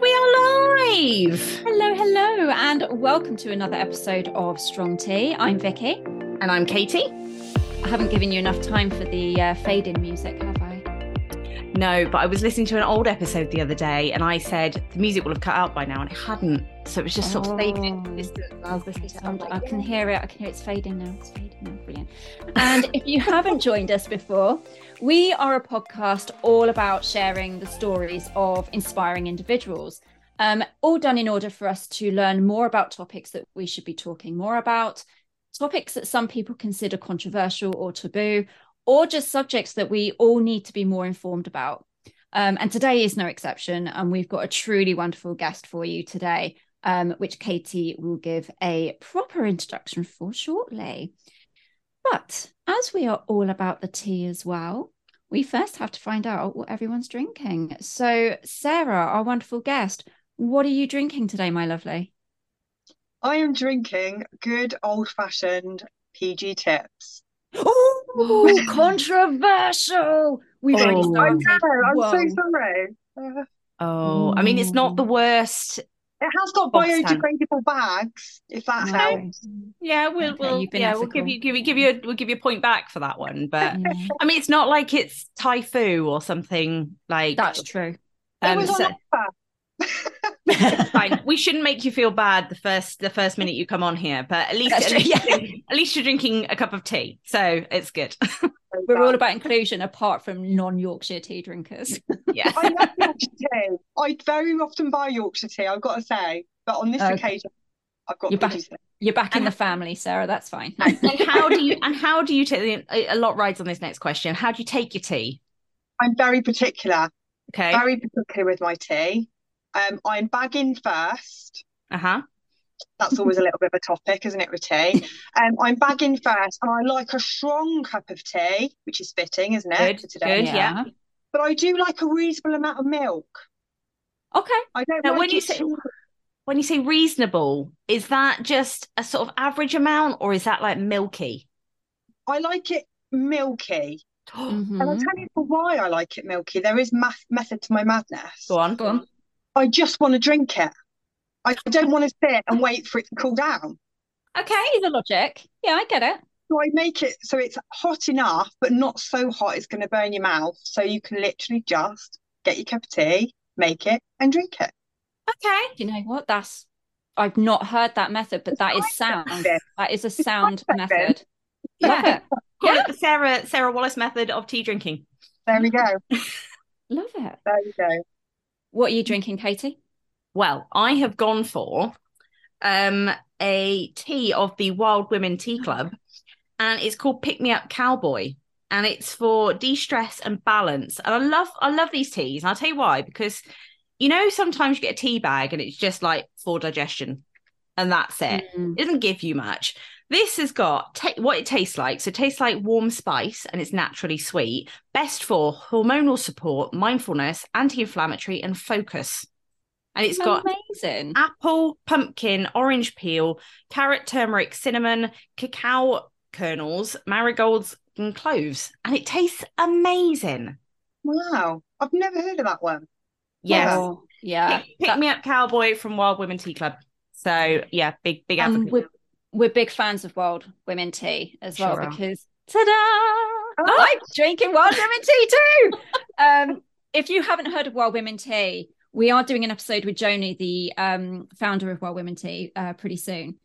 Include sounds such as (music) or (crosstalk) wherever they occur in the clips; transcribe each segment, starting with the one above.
we are live. Hello, hello, and welcome to another episode of Strong Tea. I'm Vicky. And I'm Katie. I haven't given you enough time for the uh, fade in music, have I? No, but I was listening to an old episode the other day and I said the music will have cut out by now and it hadn't. So it was just sort of fading. Oh. I was listening to it. I can hear it. I can hear it's fading now. It's fading Brilliant. And if you haven't joined us before, we are a podcast all about sharing the stories of inspiring individuals, um, all done in order for us to learn more about topics that we should be talking more about, topics that some people consider controversial or taboo, or just subjects that we all need to be more informed about. Um, and today is no exception. And we've got a truly wonderful guest for you today, um, which Katie will give a proper introduction for shortly. But as we are all about the tea as well, we first have to find out what everyone's drinking. So, Sarah, our wonderful guest, what are you drinking today, my lovely? I am drinking good old fashioned PG tips. (laughs) Oh, controversial. We've Oh. already I know, I'm Whoa. so sorry. Uh, Oh, I mean, it's not the worst. It has got biodegradable bags, if that Okay. helps. Yeah, we'll, Okay, we'll you've been yeah, we'll give you give you give you a, we'll give you a point back for that one. But Yeah, I mean, it's not like it's Typhoo or something like that's true. It um, was on so- offer. It's fine. (laughs) We shouldn't make you feel bad the first the first minute you come on here, but at least at least, yeah. at least you're drinking a cup of tea, so it's good. (laughs) We're all about inclusion apart from non Yorkshire tea drinkers. (laughs) yeah. I love Yorkshire tea. I very often buy Yorkshire tea, I've got to say. But on this Okay. occasion, I've got You're back- You're back in the family, Sarah. That's fine. and how do you and how do you take a a lot rides on this next question? How do you take your tea? I'm very particular, Okay. very particular with my tea. Um, I'm bagging first. Uh huh. That's always a little bit of a topic, isn't it, with tea? Um, I'm bagging first, and I like a strong cup of tea, which is fitting, isn't it, Good, for today? good. yeah. But I do like a reasonable amount of milk. Okay. I don't Now, like when you say- too- When you say reasonable, is that just a sort of average amount, or is that like milky? I like it milky. (gasps) And I'll Mhm. tell you for why I like it milky. There is math method to my madness. Go on. Go on. I just want to drink it. I don't want to sit and wait for it to cool down. Okay, the logic. Yeah, I get it. So I make it so it's hot enough, but not so hot it's going to burn your mouth. So you can literally just get your cup of tea, make it, and drink it. Okay. You know what? That's I've not heard that method, but that is sound. effective. That is a sound effective. method. Yeah. Call Yeah. it the Sarah Sarah Wallace method of tea drinking. There we go. (laughs) Love it. There we go. What are you drinking, Katie? Well, I have gone for um a tea of the Wild Women Tea Club, and it's called Pick Me Up Cowboy, and it's for de-stress and balance. And I love I love these teas, and I'll tell you why because you know sometimes you get a tea bag and it's just like for digestion, and that's it. Mm. It doesn't give you much. This has got ta- what it tastes like. So it tastes like warm spice and it's naturally sweet. Best for hormonal support, mindfulness, anti-inflammatory, and focus. And it's got amazing. apple, pumpkin, orange peel, carrot, turmeric, cinnamon, cacao kernels, marigolds, and cloves. And it tastes amazing. Wow. I've never heard of that one. Yes. Oh, yeah. Pick, pick That- me up, cowboy from Wild Women Tea Club. So yeah, big big and advocate. we're, we're big fans of Wild Women Tea as well Sure because ta-da! I'm drinking Wild Women Tea too. (laughs) um, if you haven't heard of Wild Women Tea, we are doing an episode with Joni, the um, founder of Wild Women Tea, uh, pretty soon.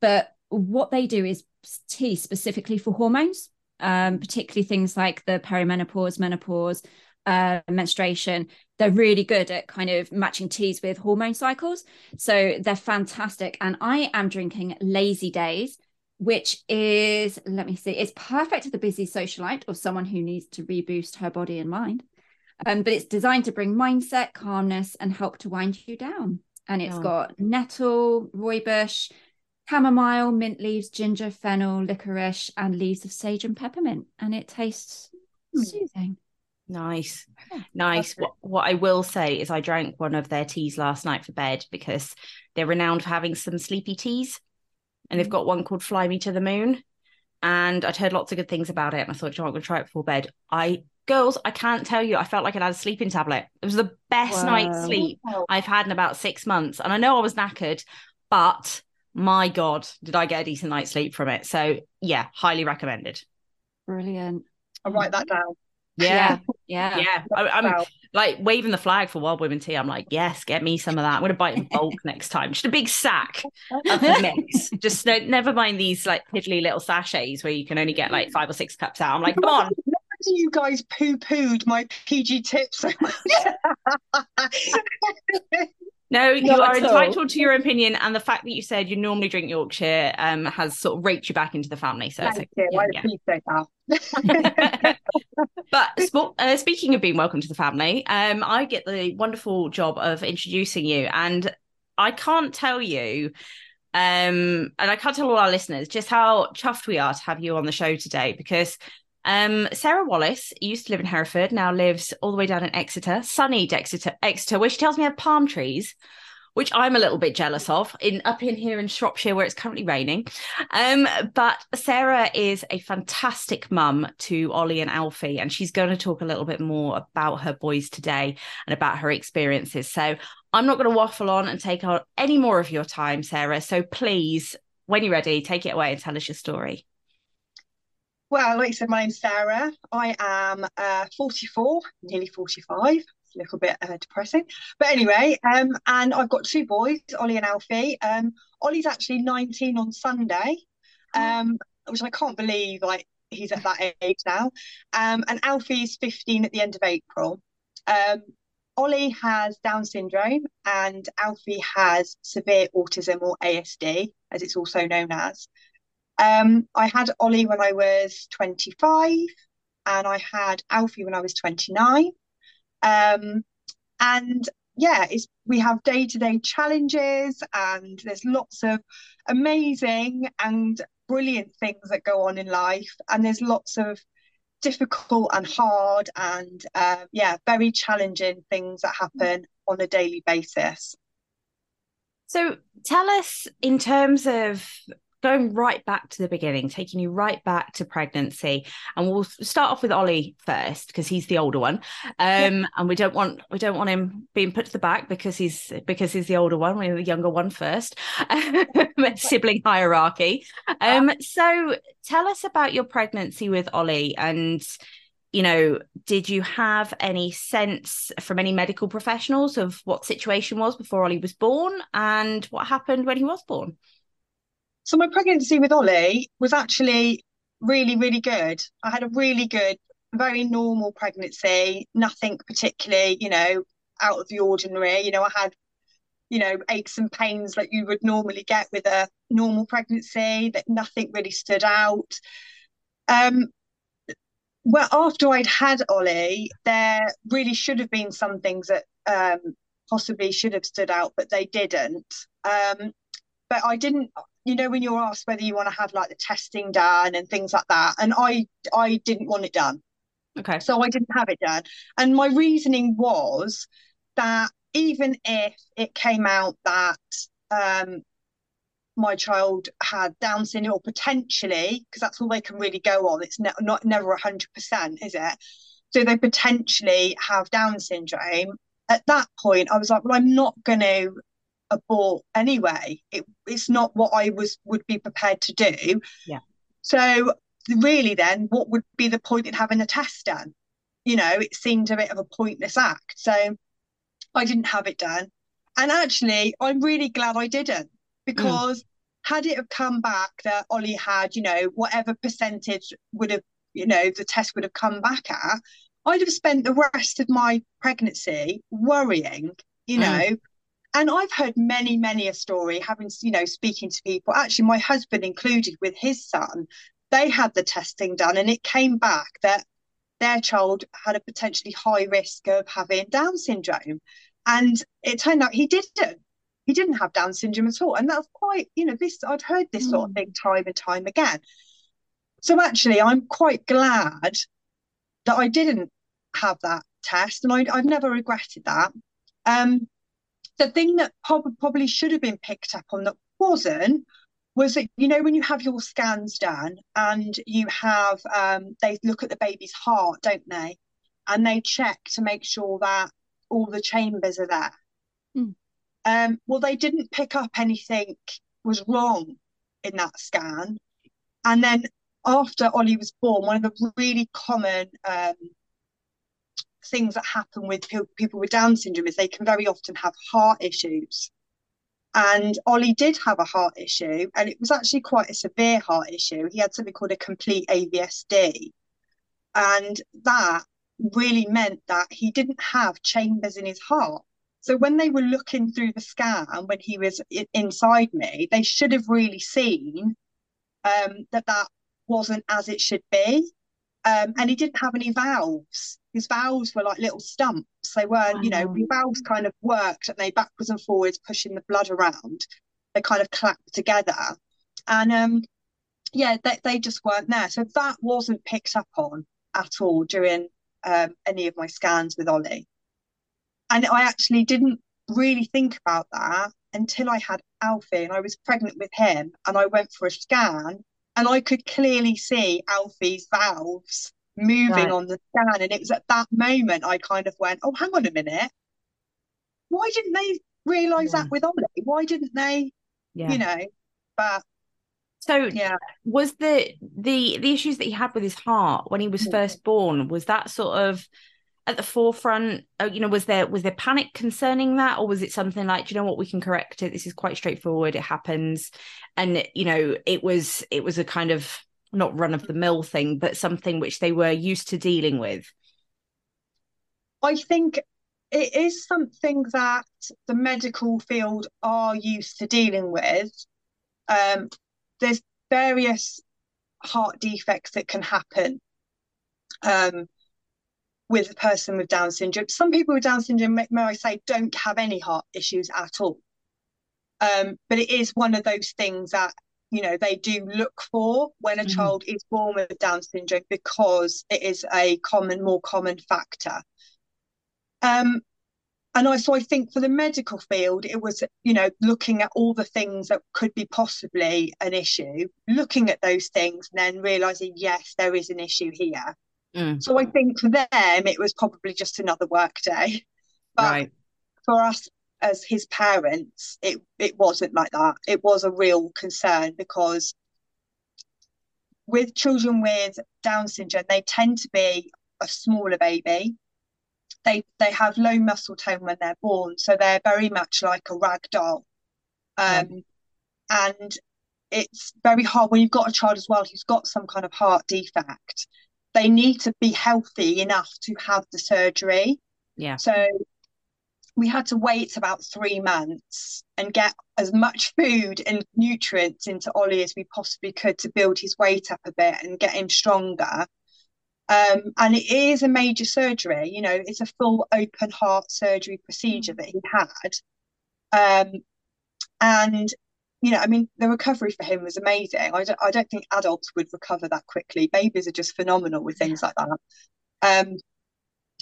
But what they do is tea specifically for hormones, um, particularly things like the perimenopause, menopause, uh, menstruation. They're really good at kind of matching teas with hormone cycles. So they're fantastic. And I am drinking Lazy Days, which is, let me see, it's perfect for the busy socialite or someone who needs to reboost her body and mind. Um, but it's designed to bring mindset, calmness, and help to wind you down. And it's Oh. got nettle, rooibos, chamomile, mint leaves, ginger, fennel, licorice, and leaves of sage and peppermint. And it tastes Hmm. soothing. Nice, nice. What, what I will say is, I drank one of their teas last night for bed because they're renowned for having some sleepy teas, and they've got one called "Fly Me to the Moon," and I'd heard lots of good things about it. And I thought, you know, I'm going to try it before bed. I, girls, I can't tell you, I felt like I'd had a sleeping tablet. It was the best Wow. night's sleep I've had in about six months. And I know I was knackered, but my God, did I get a decent night's sleep from it? So, yeah, highly recommended. Brilliant. I'll write that down. Yeah. Yeah. Yeah. I, I'm Wow. like waving the flag for Wild Women Tea. I'm like, yes, get me some of that. I'm going to buy it in bulk (laughs) next time. Just a big sack of the (laughs) mix. Just no, never mind these like piddly little sachets where you can only get like five or six cups out. I'm like, come on. You guys poo pooed my PG tips so much? (laughs) No, you Not are at all. entitled to your opinion, and the fact that you said you normally drink Yorkshire um, has sort of raked you back into the family. So, Thank like, you. I yeah, appreciate that. (laughs) but uh, speaking of being welcome to the family, um, I get the wonderful job of introducing you, and I can't tell you, um, and I can't tell all our listeners just how chuffed we are to have you on the show today because. Um, Sarah Wallace used to live in Hereford, now lives all the way down in Exeter, sunny Exeter, Exeter, where she tells me have palm trees, which I'm a little bit jealous of. In up in here in Shropshire, where it's currently raining. Um, but Sarah is a fantastic mum to Ollie and Alfie, and she's going to talk a little bit more about her boys today and about her experiences. So I'm not going to waffle on and take on any more of your time, Sarah. So please, when you're ready, take it away and tell us your story. Well, like I said, my name's Sarah. I am uh, 44, nearly 45. It's a little bit uh, depressing. But anyway, um, and I've got two boys, Ollie and Alfie. Um, Ollie's actually 19 on Sunday, um, which I can't believe, like, he's at that age now. Um, and Alfie's 15 at the end of April. Um, Ollie has Down syndrome and Alfie has severe autism or ASD, as it's also known as. Um, I had Ollie when I was 25 and I had Alfie when I was 29. Um, and yeah, we have day-to-day challenges and there's lots of amazing and brilliant things that go on in life and there's lots of difficult and hard and uh, yeah, very challenging things that happen on a daily basis. So tell us in terms of going right back to the beginning, taking you right back to pregnancy, and we'll start off with Ollie first because he's the older one, um, and we don't want we don't want him being put to the back because he's because he's the older one. We're the younger one first, (laughs) sibling hierarchy. Um, so tell us about your pregnancy with Ollie and. You know, did you have any sense from any medical professionals of what situation was before Ollie was born and what happened when he was born? So my pregnancy with Ollie was actually really, really good. I had a really good, very normal pregnancy, nothing particularly, you know, out of the ordinary. You know, I had, you know, aches and pains that you would normally get with a normal pregnancy, that nothing really stood out. Um, well, after I'd had Ollie, there really should have been some things that um, possibly should have stood out, but they didn't. Um, but I didn't, you know, when you're asked whether you want to have like the testing done and things like that, and I I didn't want it done, Okay. so I didn't have it done. And my reasoning was that even if it came out that um, my child had Down syndrome, or potentially, because that's all they can really go on. It's ne- not never hundred percent, is it? So they potentially have Down syndrome. At that point, I was like, well, I'm not going to abort anyway. It, it's not what I was would be prepared to do. Yeah. So really, then, what would be the point in having a test done? You know, it seemed a bit of a pointless act. So I didn't have it done. And actually, I'm really glad I didn't because had it have come back that Ollie had, you know, whatever percentage would have, you know, the test would have come back at, I'd have spent the rest of my pregnancy worrying, you Mm. And I've heard many, many a story, having, you know, speaking to people, actually, my husband included with his son, they had the testing done and it came back that their child had a potentially high risk of having Down syndrome. And it turned out he didn't. He didn't have Down syndrome at all. And that's quite, you know, this, I'd heard this sort of thing time and time again. So actually, I'm quite glad that I didn't have that test. And I, I've never regretted that. Um, the thing that prob- probably should have been picked up on that wasn't was that you know when you have your scans done and you have um, they look at the baby's heart, don't they? And they check to make sure that all the chambers are there. Mm. Um, well, they didn't pick up anything was wrong in that scan. And then after Ollie was born, one of the really common um, things that happen with people with Down syndrome is they can very often have heart issues. And Ollie did have a heart issue, and it was actually quite a severe heart issue. He had something called a complete AVSD. And that really meant that he didn't have chambers in his heart. So when they were looking through the scan when he was inside me, they should have really seen um, that that wasn't as it should be. Um, and he didn't have any valves. His valves were like little stumps. They weren't, you know, the valves kind of worked and they backwards and forwards, pushing the blood around. They kind of clapped together. And um, yeah, they, they just weren't there. So that wasn't picked up on at all during um, any of my scans with Ollie. And I actually didn't really think about that until I had Alfie and I was pregnant with him and I went for a scan and I could clearly see Alfie's valves moving right. on the stand. And it was at that moment I kind of went, oh, hang on a minute. Why didn't they realise yeah. that with Ollie? Why didn't they, yeah. you know? But so yeah, was the the the issues that he had with his heart when he was yeah. first born was that sort of at the forefront? Uh, you know, was there was there panic concerning that, or was it something like, you know what, we can correct it. This is quite straightforward. It happens, and you know, it was it was a kind of not run of the mill thing, but something which they were used to dealing with. I think it is something that the medical field are used to dealing with. Um, there's various heart defects that can happen. Um, with a person with Down syndrome. Some people with Down syndrome, may, may I say, don't have any heart issues at all. Um, but it is one of those things that you know they do look for when a mm-hmm. child is born with Down syndrome because it is a common, more common factor. Um, and I so I think for the medical field, it was you know looking at all the things that could be possibly an issue, looking at those things, and then realizing yes, there is an issue here. Mm. So I think for them, it was probably just another work day. But right. for us as his parents, it, it wasn't like that. It was a real concern because with children with Down syndrome, they tend to be a smaller baby. They they have low muscle tone when they're born, so they're very much like a rag doll. Um, And it's very hard when you've got a child as well who's got some kind of heart defect they need to be healthy enough to have the surgery. Yeah. So we had to wait about three months and get as much food and nutrients into Ollie as we possibly could to build his weight up a bit and get him stronger. Um, and it is a major surgery, you know, it's a full open heart surgery procedure that he had. Um, and you know, I mean, the recovery for him was amazing. I don't, I don't think adults would recover that quickly. Babies are just phenomenal with things like that. Um,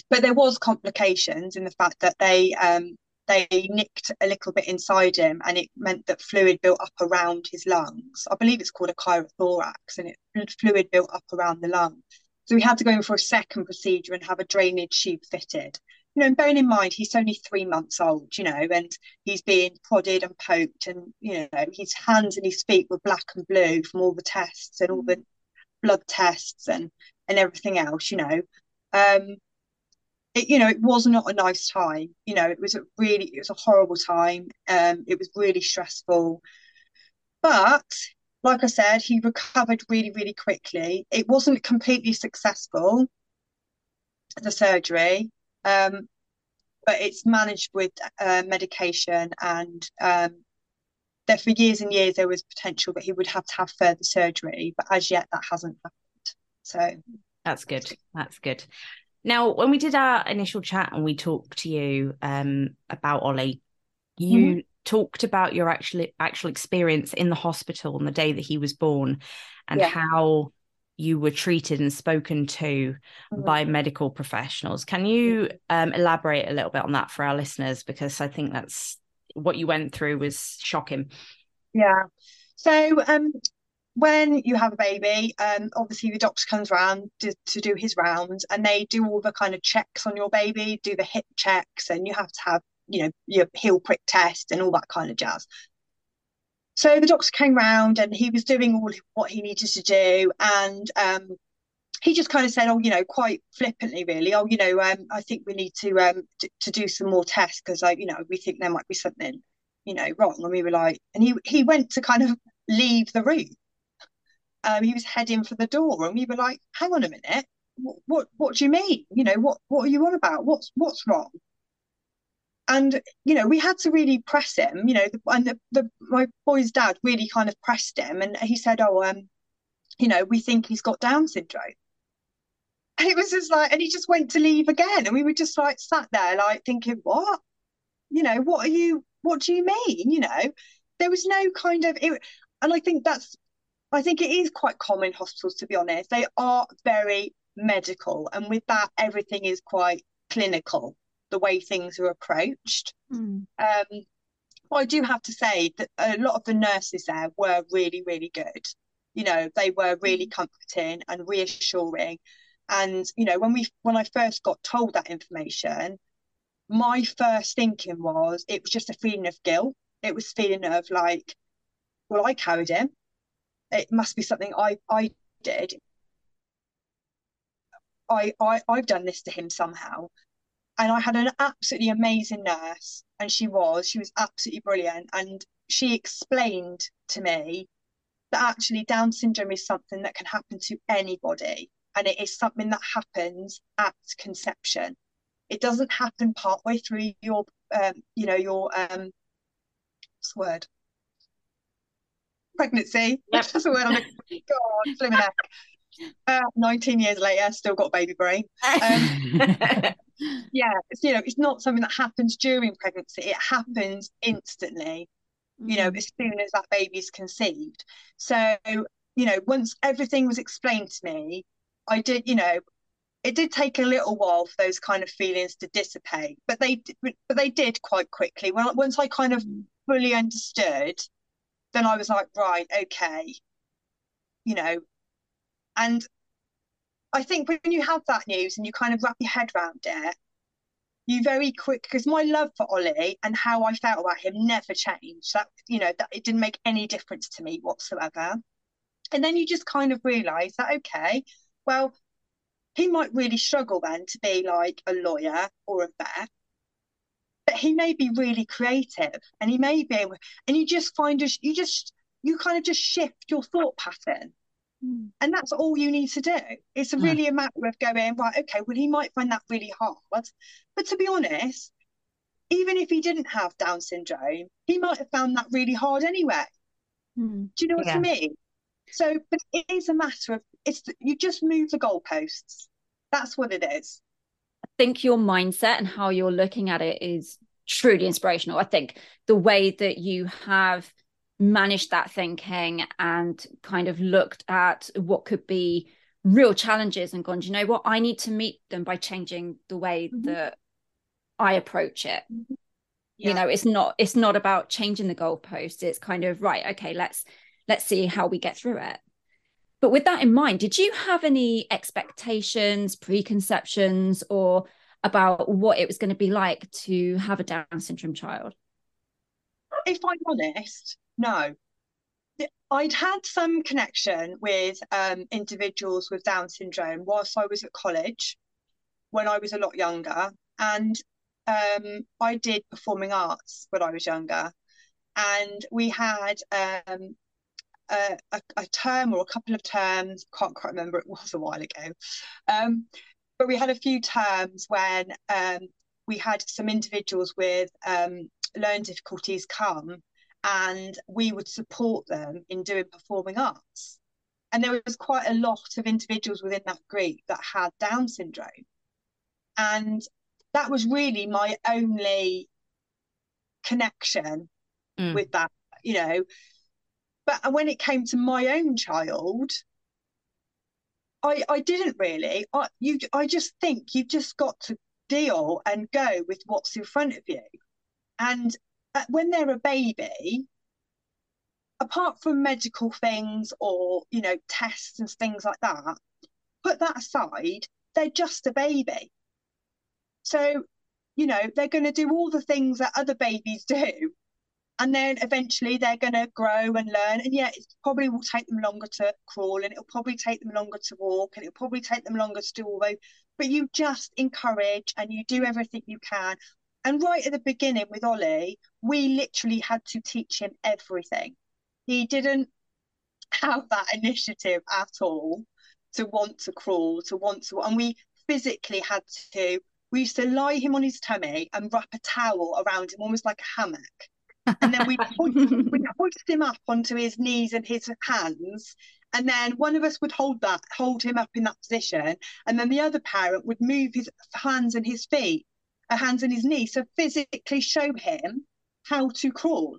but there was complications in the fact that they um, they nicked a little bit inside him, and it meant that fluid built up around his lungs. I believe it's called a chylothorax, and it fluid built up around the lung. So we had to go in for a second procedure and have a drainage tube fitted you know, and bearing in mind he's only three months old, you know, and he's being prodded and poked, and you know, his hands and his feet were black and blue from all the tests and all the blood tests and and everything else, you know. Um, it, you know, it was not a nice time. You know, it was a really, it was a horrible time. Um, it was really stressful, but like I said, he recovered really, really quickly. It wasn't completely successful, the surgery, um, but it's managed with uh, medication and um, there for years and years there was potential that he would have to have further surgery but as yet that hasn't happened so that's good that's good now when we did our initial chat and we talked to you um, about ollie you mm-hmm. talked about your actual actual experience in the hospital on the day that he was born and yeah. how you were treated and spoken to mm-hmm. by medical professionals. Can you um, elaborate a little bit on that for our listeners? Because I think that's what you went through was shocking. Yeah. So um, when you have a baby, um, obviously the doctor comes around to, to do his rounds and they do all the kind of checks on your baby, do the hip checks, and you have to have, you know, your heel prick test and all that kind of jazz. So the doctor came round and he was doing all what he needed to do. And um, he just kind of said, oh, you know, quite flippantly, really, oh, you know, um, I think we need to um to, to do some more tests because, like, you know, we think there might be something, you know, wrong. And we were like, and he he went to kind of leave the room um, he was heading for the door, and we were like, "Hang on a minute, what, what, what do you mean? You know, what, what are you on about? What's, what's wrong?" And you know, we had to really press him. You know, and the, the my boy's dad really kind of pressed him, and he said, "Oh, um, you know, we think he's got Down syndrome." And it was just like, and he just went to leave again, and we were just like sat there, like thinking, "What? You know, what are you? What do you mean? You know?" There was no kind of it, and I think that's I think it is quite common in hospitals, to be honest. They are very medical, and with that, everything is quite clinical, the way things are approached. Mm. Um, I do have to say that a lot of the nurses there were really, really good. You know, they were really hmm. comforting and reassuring. And you know, when we when I first got told that information, my first thinking was it was just a feeling of guilt. It was feeling of like, well, I carried him it must be something I I did. I, I I've done this to him somehow. And I had an absolutely amazing nurse, and she was, she was absolutely brilliant. And she explained to me that actually Down syndrome is something that can happen to anybody, and it is something that happens at conception. It doesn't happen partway through your, um, you know, your um, what's word? Pregnancy. (laughs) Yep. That's a word I'm God, flipping heck. Uh, 19 years later, still got baby brain. Um, (laughs) yeah, it's, you know, it's not something that happens during pregnancy. It happens instantly, you know, mm. as soon as that baby is conceived. So, you know, once everything was explained to me, I did, you know, it did take a little while for those kind of feelings to dissipate, but they, but they did quite quickly. When once I kind of mm. fully understood then I was like, right, okay, you know, and I think when you have that news and you kind of wrap your head around it, you very quick because my love for Ollie and how I felt about him never changed. That you know that it didn't make any difference to me whatsoever. And then you just kind of realise that okay, well, he might really struggle then to be like a lawyer or a vet, but he may be really creative and he may be able and you just find a, you just you kind of just shift your thought pattern mm. and that's all you need to do it's yeah. really a matter of going right okay well he might find that really hard but to be honest even if he didn't have down syndrome he might have found that really hard anyway mm. do you know what yeah. i mean so but it is a matter of it's you just move the goalposts that's what it is think your mindset and how you're looking at it is truly inspirational. I think the way that you have managed that thinking and kind of looked at what could be real challenges and gone, you know what, I need to meet them by changing the way mm-hmm. that I approach it. Mm-hmm. Yeah. You know, it's not it's not about changing the goalpost. It's kind of right, okay, let's let's see how we get through it. But with that in mind, did you have any expectations, preconceptions, or about what it was going to be like to have a Down syndrome child? If I'm honest, no. I'd had some connection with um, individuals with Down syndrome whilst I was at college when I was a lot younger. And um, I did performing arts when I was younger. And we had um, a, a, a, term or a couple of terms, can't quite remember, it was a while ago. Um, but we had a few terms when um, we had some individuals with um, learning difficulties come and we would support them in doing performing arts. And there was quite a lot of individuals within that group that had Down syndrome. And that was really my only connection mm. with that, you know, but when it came to my own child, I I didn't really. I you I just think you've just got to deal and go with what's in front of you. And uh, when they're a baby, apart from medical things or you know tests and things like that put that aside they're just a baby so you know they're going to do all the things that other babies (laughs) do and then eventually they're going to grow and learn. And yeah it probably will take them longer to crawl and it'll probably take them longer to walk and it'll probably take them longer to do all those. But you just encourage and you do everything you can. And right at the beginning with ollie we literally had to teach him everything. He didn't have that initiative at all to want to crawl to want to and we physically had to. We used to lie him on his tummy and wrap a towel around him almost like a hammock and then we'd (laughs) hoist, we'd hoist him up onto his knees and his hands and then one of us would hold that hold him up in that position and then the other parent would move his hands and his feet uh, hands and his knees to physically show him how to crawl.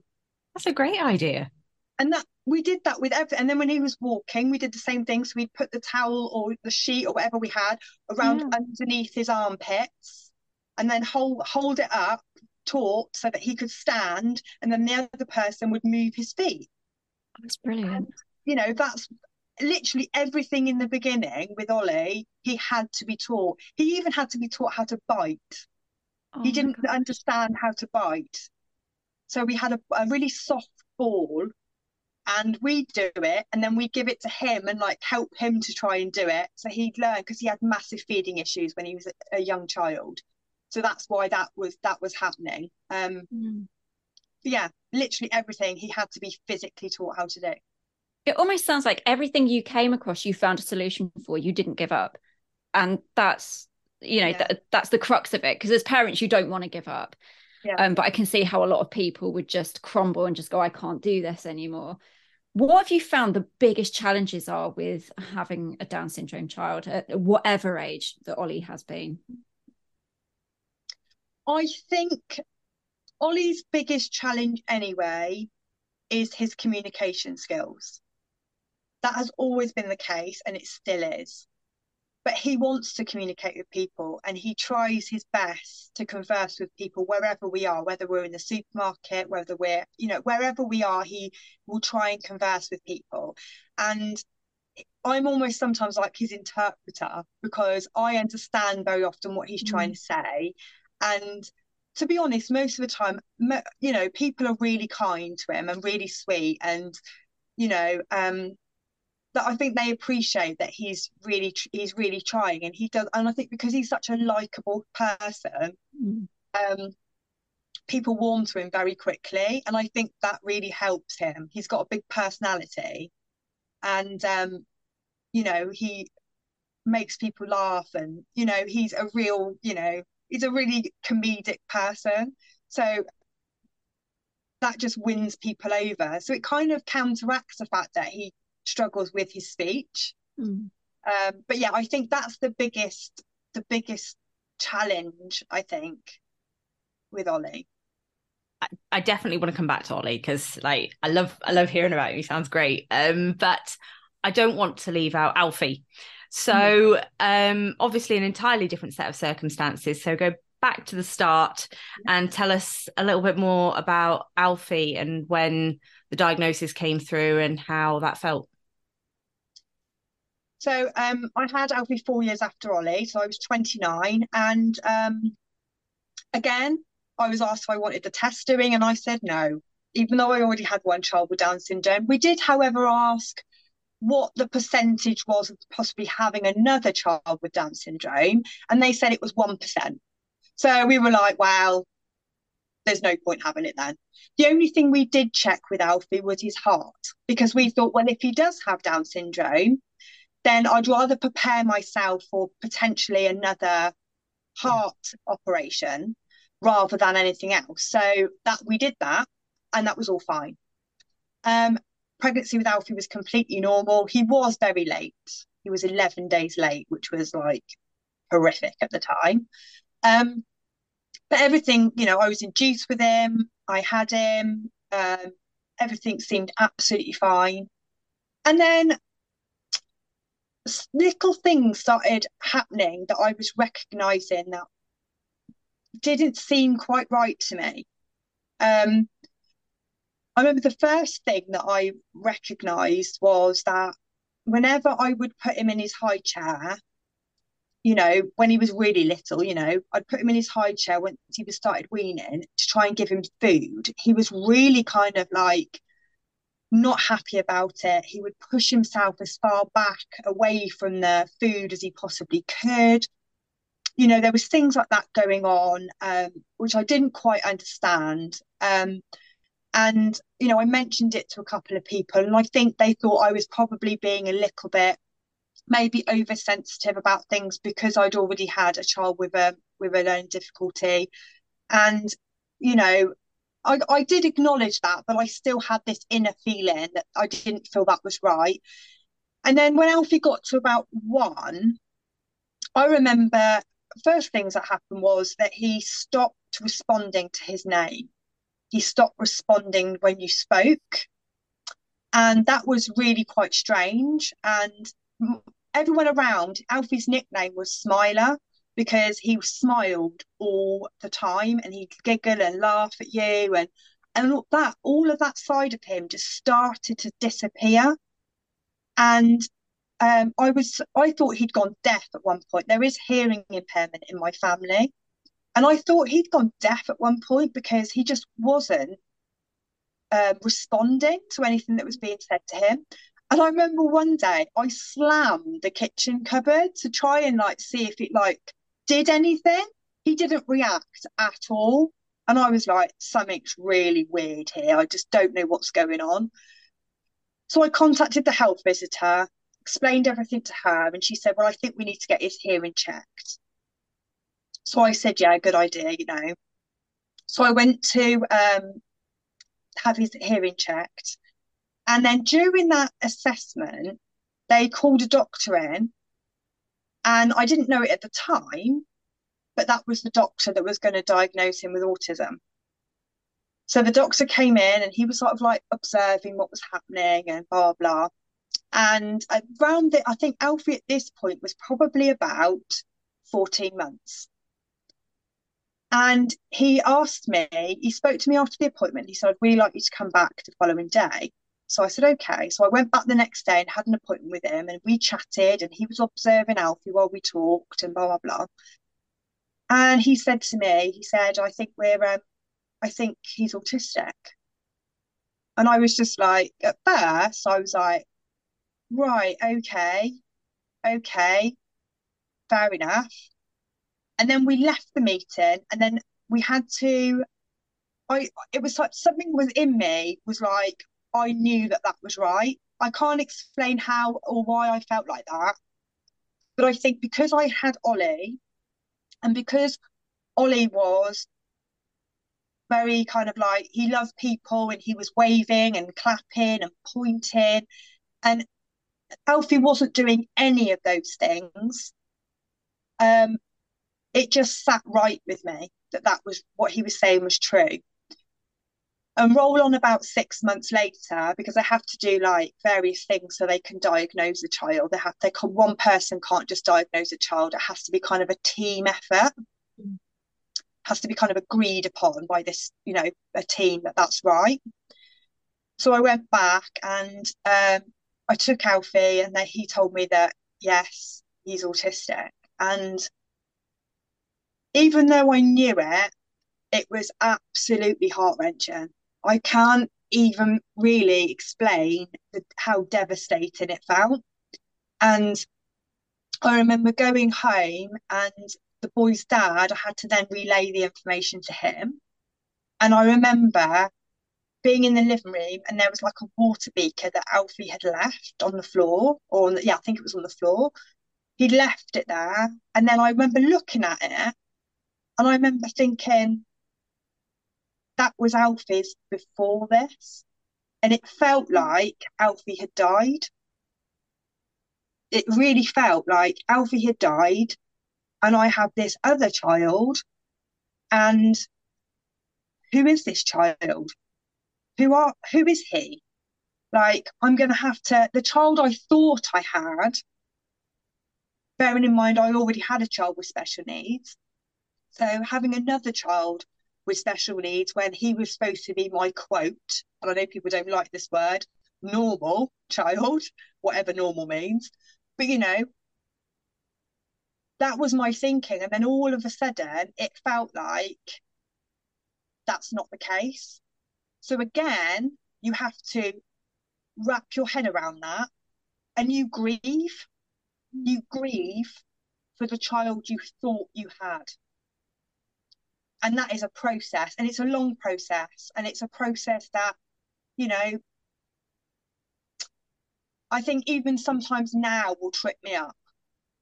That's a great idea. And that we did that with every and then when he was walking we did the same thing. So we'd put the towel or the sheet or whatever we had around yeah. underneath his armpits and then hold hold it up taut so that he could stand and then the other person would move his feet. That's brilliant. And, you know that's literally everything in the beginning with ollie he had to be taught. He even had to be taught how to bite. Oh he didn't understand how to bite. So we had a, a really soft ball and we do it and then we give it to him and like help him to try and do it. So he'd learn because he had massive feeding issues when he was a, a, young child so that's why that was that was happening um mm. yeah literally everything he had to be physically taught how to do it almost sounds like everything you came across you found a solution for you didn't give up and that's you know yeah. th- that's the crux of it because as parents you don't want to give up yeah. Um, but I can see how a lot of people would just crumble and just go, I can't do this anymore. What have you found the biggest challenges are with having a Down syndrome child at whatever age that Ollie has been? I think Ollie's biggest challenge, anyway, is his communication skills. That has always been the case, and it still is but he wants to communicate with people and he tries his best to converse with people wherever we are whether we're in the supermarket whether we're you know wherever we are he will try and converse with people and i'm almost sometimes like his interpreter because i understand very often what he's mm. trying to say and to be honest most of the time you know people are really kind to him and really sweet and you know um that I think they appreciate that he's really he's really trying and he does and I think because he's such a likable person mm. um people warm to him very quickly and I think that really helps him he's got a big personality and um you know he makes people laugh and you know he's a real you know he's a really comedic person so that just wins people over so it kind of counteracts the fact that he struggles with his speech. Mm. Um, but yeah, I think that's the biggest the biggest challenge I think with Ollie. I, I definitely want to come back to Ollie because like I love I love hearing about him. He sounds great. Um, but I don't want to leave out Alfie. So mm. um, obviously an entirely different set of circumstances. So go back to the start and tell us a little bit more about Alfie and when the diagnosis came through and how that felt. So um, I had Alfie four years after Ollie, so I was 29. And um, again, I was asked if I wanted the test doing, and I said no, even though I already had one child with Down syndrome. We did, however, ask what the percentage was of possibly having another child with Down syndrome, and they said it was 1%. So we were like, well, there's no point having it then. The only thing we did check with Alfie was his heart because we thought, well, if he does have Down syndrome, then I'd rather prepare myself for potentially another heart yeah. operation rather than anything else. So that we did that and that was all fine. Um, pregnancy with Alfie was completely normal. He was very late. He was 11 days late, which was like horrific at the time. Um, but everything, you know, I was induced with him. I had him. Um, everything seemed absolutely fine. And then little things started happening that I was recognizing that didn't seem quite right to me. Um, I remember the first thing that I recognised was that whenever I would put him in his high chair, you know, when he was really little, you know, I'd put him in his high chair once he was started weaning to try and give him food. He was really kind of like not happy about it. He would push himself as far back away from the food as he possibly could. You know, there was things like that going on, um, which I didn't quite understand. Um, and, you know, I mentioned it to a couple of people, and I think they thought I was probably being a little bit maybe oversensitive about things because I'd already had a child with a with a learning difficulty. And, you know, I, I did acknowledge that, but I still had this inner feeling that I didn't feel that was right. And then when Alfie got to about one, I remember first things that happened was that he stopped responding to his name. He stopped responding when you spoke. And that was really quite strange. And everyone around, Alfie's nickname was Smiler because he smiled all the time and he'd giggle and laugh at you and and that all of that side of him just started to disappear and um, I was I thought he'd gone deaf at one point. There is hearing impairment in my family, and I thought he'd gone deaf at one point because he just wasn't uh, responding to anything that was being said to him. And I remember one day I slammed the kitchen cupboard to try and like see if it like did anything. He didn't react at all. And I was like, something's really weird here. I just don't know what's going on. So I contacted the health visitor, explained everything to her, and she said, Well, I think we need to get his hearing checked. So I said, Yeah, good idea, you know. So I went to um, have his hearing checked. And then during that assessment, they called a doctor in and I didn't know it at the time, but that was the doctor that was going to diagnose him with autism. So the doctor came in and he was sort of like observing what was happening and blah, blah. And around the, I think Alfie at this point was probably about 14 months. And he asked me, he spoke to me after the appointment. He said, I'd really like you to come back the following day. So I said, okay. So I went back the next day and had an appointment with him and we chatted and he was observing Alfie while we talked and blah, blah, blah. And he said to me, he said, I think we're, um, I think he's autistic. And I was just like, at first, I was like, right, okay, okay, fair enough. And then we left the meeting and then we had to, I, it was like something was in me was like, I knew that that was right. I can't explain how or why I felt like that. But I think because I had Ollie and because Ollie was very kind of like he loved people and he was waving and clapping and pointing and Alfie wasn't doing any of those things. Um, it just sat right with me that that was what he was saying was true. And roll on about six months later because I have to do like various things so they can diagnose a child. They have they can one person can't just diagnose a child. It has to be kind of a team effort. Mm. has to be kind of agreed upon by this you know a team that that's right. So i went back and um, i took alfie and then he told me that yes he's autistic. And even though i knew it it was absolutely heart-wrenching I can't even really explain the, how devastating it felt. And I remember going home and the boy's dad, I had to then relay the information to him. And I remember being in the living room and there was like a water beaker that Alfie had left on the floor, or the, yeah, I think it was on the floor. He'd left it there. And then I remember looking at it and I remember thinking, that was Alfie's before this. And it felt like Alfie had died. It really felt like Alfie had died, and I have this other child. And who is this child? Who are who is he? Like, I'm gonna have to the child I thought I had, bearing in mind I already had a child with special needs. So having another child with special needs when he was supposed to be my quote and I know people don't like this word, normal child, (laughs) whatever normal means. But you know, that was my thinking. And then all of a sudden, it felt like that's not the case. So again, you have to wrap your head around that and you grieve. You grieve for the child you thought you had. And that is a process, and it's a long process, and it's a process that, you know, I think even sometimes now will trip me up,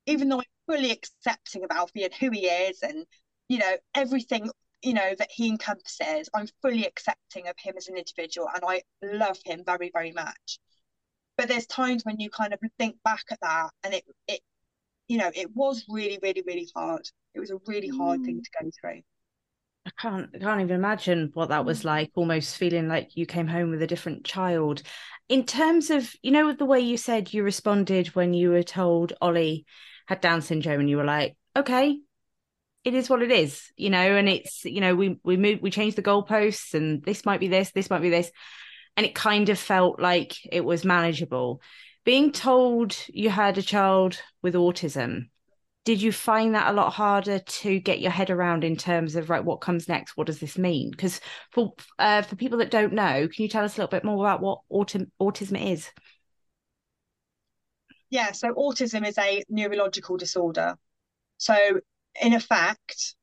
even though I'm fully accepting of Alfie and who he is and, you know, everything, you know, that he encompasses. I'm fully accepting of him as an individual and I love him very, very much. But there's times when you kind of think back at that and it, it, you know, it was really, really, really hard. It was a really hard mm. thing to go through. I can't can't even imagine what that was mm. like, almost feeling like you came home with a different child. In terms of, you know, the way you said you responded when you were told Ollie had Down syndrome and you were like, okay, it is what it is, you know, and it's, you know, we we moved we changed the goalposts and this might be this, this might be this. And it kind of felt like it was manageable. Being told you had a child with autism, did you find that a lot harder to get your head around in terms of right what comes next? What does this mean? Because for uh, for people that don't know can you tell us a little bit more about what autism autism is? Yeah so autism is a neurological disorder. So in effect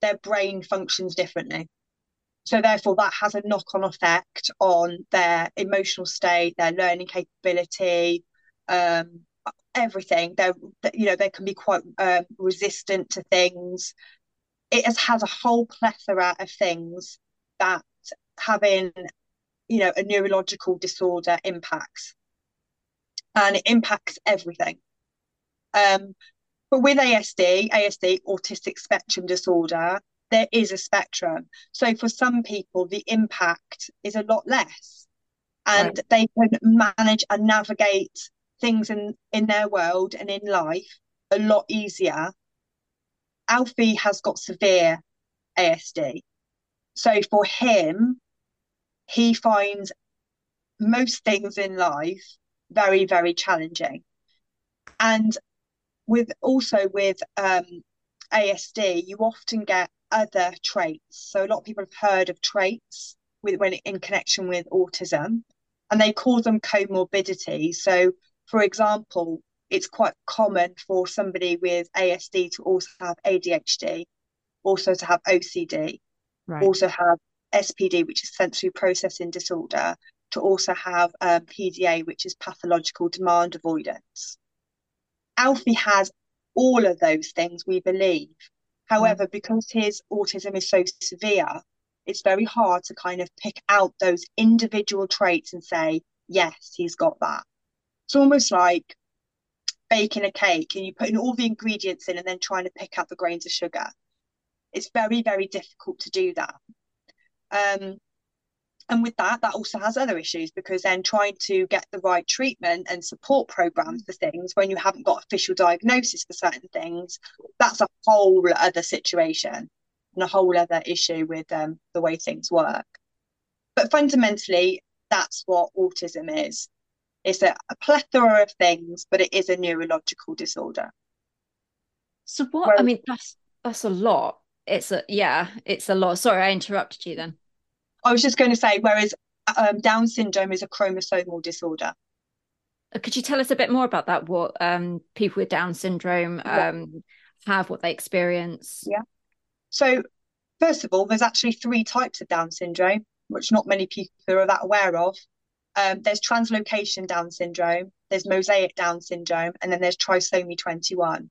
their brain functions differently. So therefore that has a knock-on effect on their emotional state their learning capability um, everything. They're, you know, they can be quite um, resistant to things. It has, has a whole plethora of things that having, you know, a neurological disorder impacts. And it impacts everything. Um, but with ASD, ASD, autistic spectrum disorder, there is a spectrum. So for some people, the impact is a lot less. And right. they can manage and navigate things in in their world and in life a lot easier. Alfie has got severe ASD. So for him, he finds most things in life very, very challenging. And with also with um, ASD, you often get other traits. So a lot of people have heard of traits with when in connection with autism, and they call them comorbidity So for example, it's quite common for somebody with ASD to also have ADHD, also to have OCD, right. also have SPD, which is sensory processing disorder, to also have um, PDA, which is pathological demand avoidance. Alfie has all of those things, we believe. However, mm. because his autism is so severe, it's very hard to kind of pick out those individual traits and say, yes, he's got that. It's almost like baking a cake and you putting all the ingredients in and then trying to pick out the grains of sugar. It's very, very difficult to do that. Um, and with that, that also has other issues because then trying to get the right treatment and support programs for things when you haven't got official diagnosis for certain things, that's a whole other situation and a whole other issue with um, the way things work. But fundamentally, that's what autism is. It's a, a plethora of things, but it is a neurological disorder. So what? Whereas, I mean, that's that's a lot. It's a yeah, it's a lot. Sorry, I interrupted you then. I was just going to say, whereas um, Down syndrome is a chromosomal disorder. Uh, could you tell us a bit more about that? What um, people with Down syndrome um, have, what they experience? Yeah. So, first of all, there's actually three types of Down syndrome, which not many people are that aware of. Um, there's translocation Down syndrome, there's mosaic Down syndrome, and then there's trisomy 21.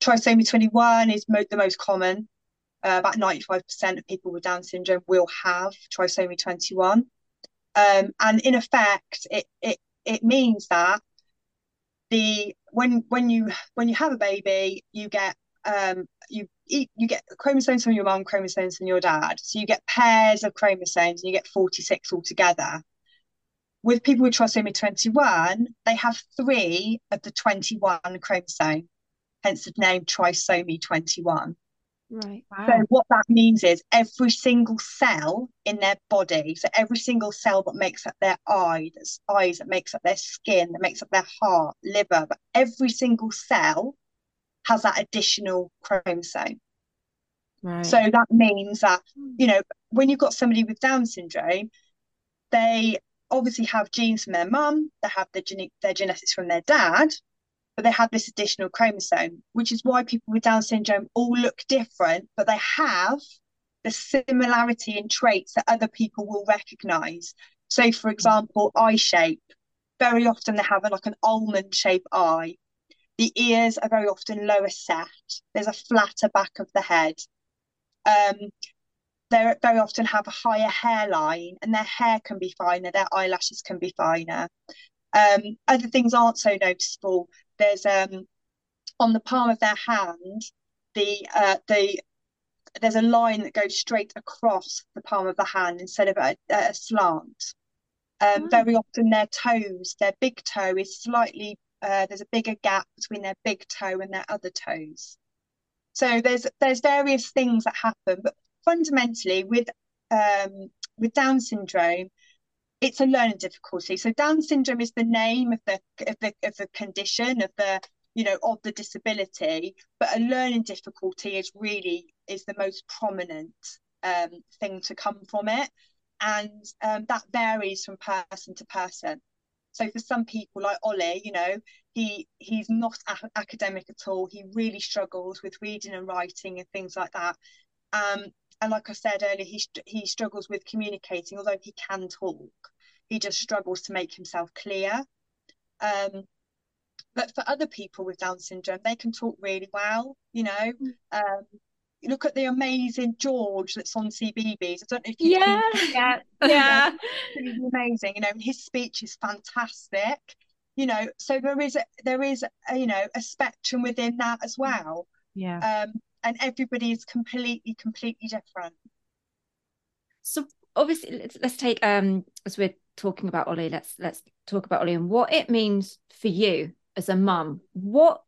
Trisomy 21 is mo- the most common. Uh, about 95% of people with Down syndrome will have trisomy 21. Um, and in effect, it, it, it means that the when when you when you have a baby, you get um, you eat, you get chromosomes from your mom, chromosomes from your dad. So you get pairs of chromosomes, and you get 46 altogether with people with trisomy 21, they have three of the 21 chromosome, hence the name trisomy 21. Right. So what that means is every single cell in their body, so every single cell that makes up their eye, that's eyes, that makes up their skin, that makes up their heart, liver, but every single cell has that additional chromosome. Right. So that means that, hmm. you know, when you've got somebody with Down syndrome, they obviously have genes from their mum, they have the gene their genetics from their dad, but they have this additional chromosome, which is why people with Down syndrome all look different, but they have the similarity in traits that other people will recognize. So, for example, eye shape. Very often they have like an almond shaped eye. The ears are very often lower set. There's a flatter back of the head. Um, they very often have a higher hairline and their hair can be finer, their eyelashes can be finer. Um, other things aren't so noticeable. There's um on the palm of their hand, the uh the there's a line that goes straight across the palm of the hand instead of a, a slant. Um, Oh. very often their toes, their big toe is slightly uh, there's a bigger gap between their big toe and their other toes. So there's there's various things that happen, but fundamentally with um, with Down syndrome, it's a learning difficulty. So Down syndrome is the name of the of the of the condition of the you know of the disability, but a learning difficulty is really is the most prominent um, thing to come from it, and um, that varies from person to person. So for some people like Ollie, you know, he he's not a- academic at all. He really struggles with reading and writing and things like that. Um, and like I said earlier, he he struggles with communicating, although he can talk. He just struggles to make himself clear. Um, but for other people with Down syndrome, they can talk really well. You know, um, you look at the amazing George that's on CBBC. I don't know if you've Yeah. seen (laughs) yeah. (laughs) Yeah. amazing. You know, his speech is fantastic. You know, so there is a, there is a, you know a spectrum within that as well. Yeah. Um, and everybody is completely completely different. So obviously, let's let's take um as we're talking about Ollie, let's let's talk about Ollie and what it means for you as a mum. What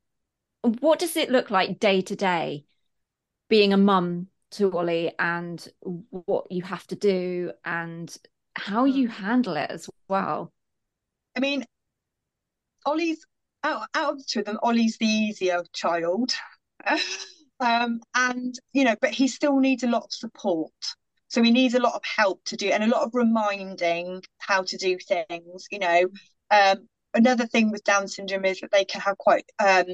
what does it look like day to day being a mum to Ollie and what you have to do and how you handle it as well? I mean, Ollie's out, out of the two of them, Ollie's the easier child. (laughs) um, and you know, but he still needs a lot of support. So he needs a lot of help to do and a lot of reminding how to do things, you know. Um, another thing with Down syndrome is that they can have quite um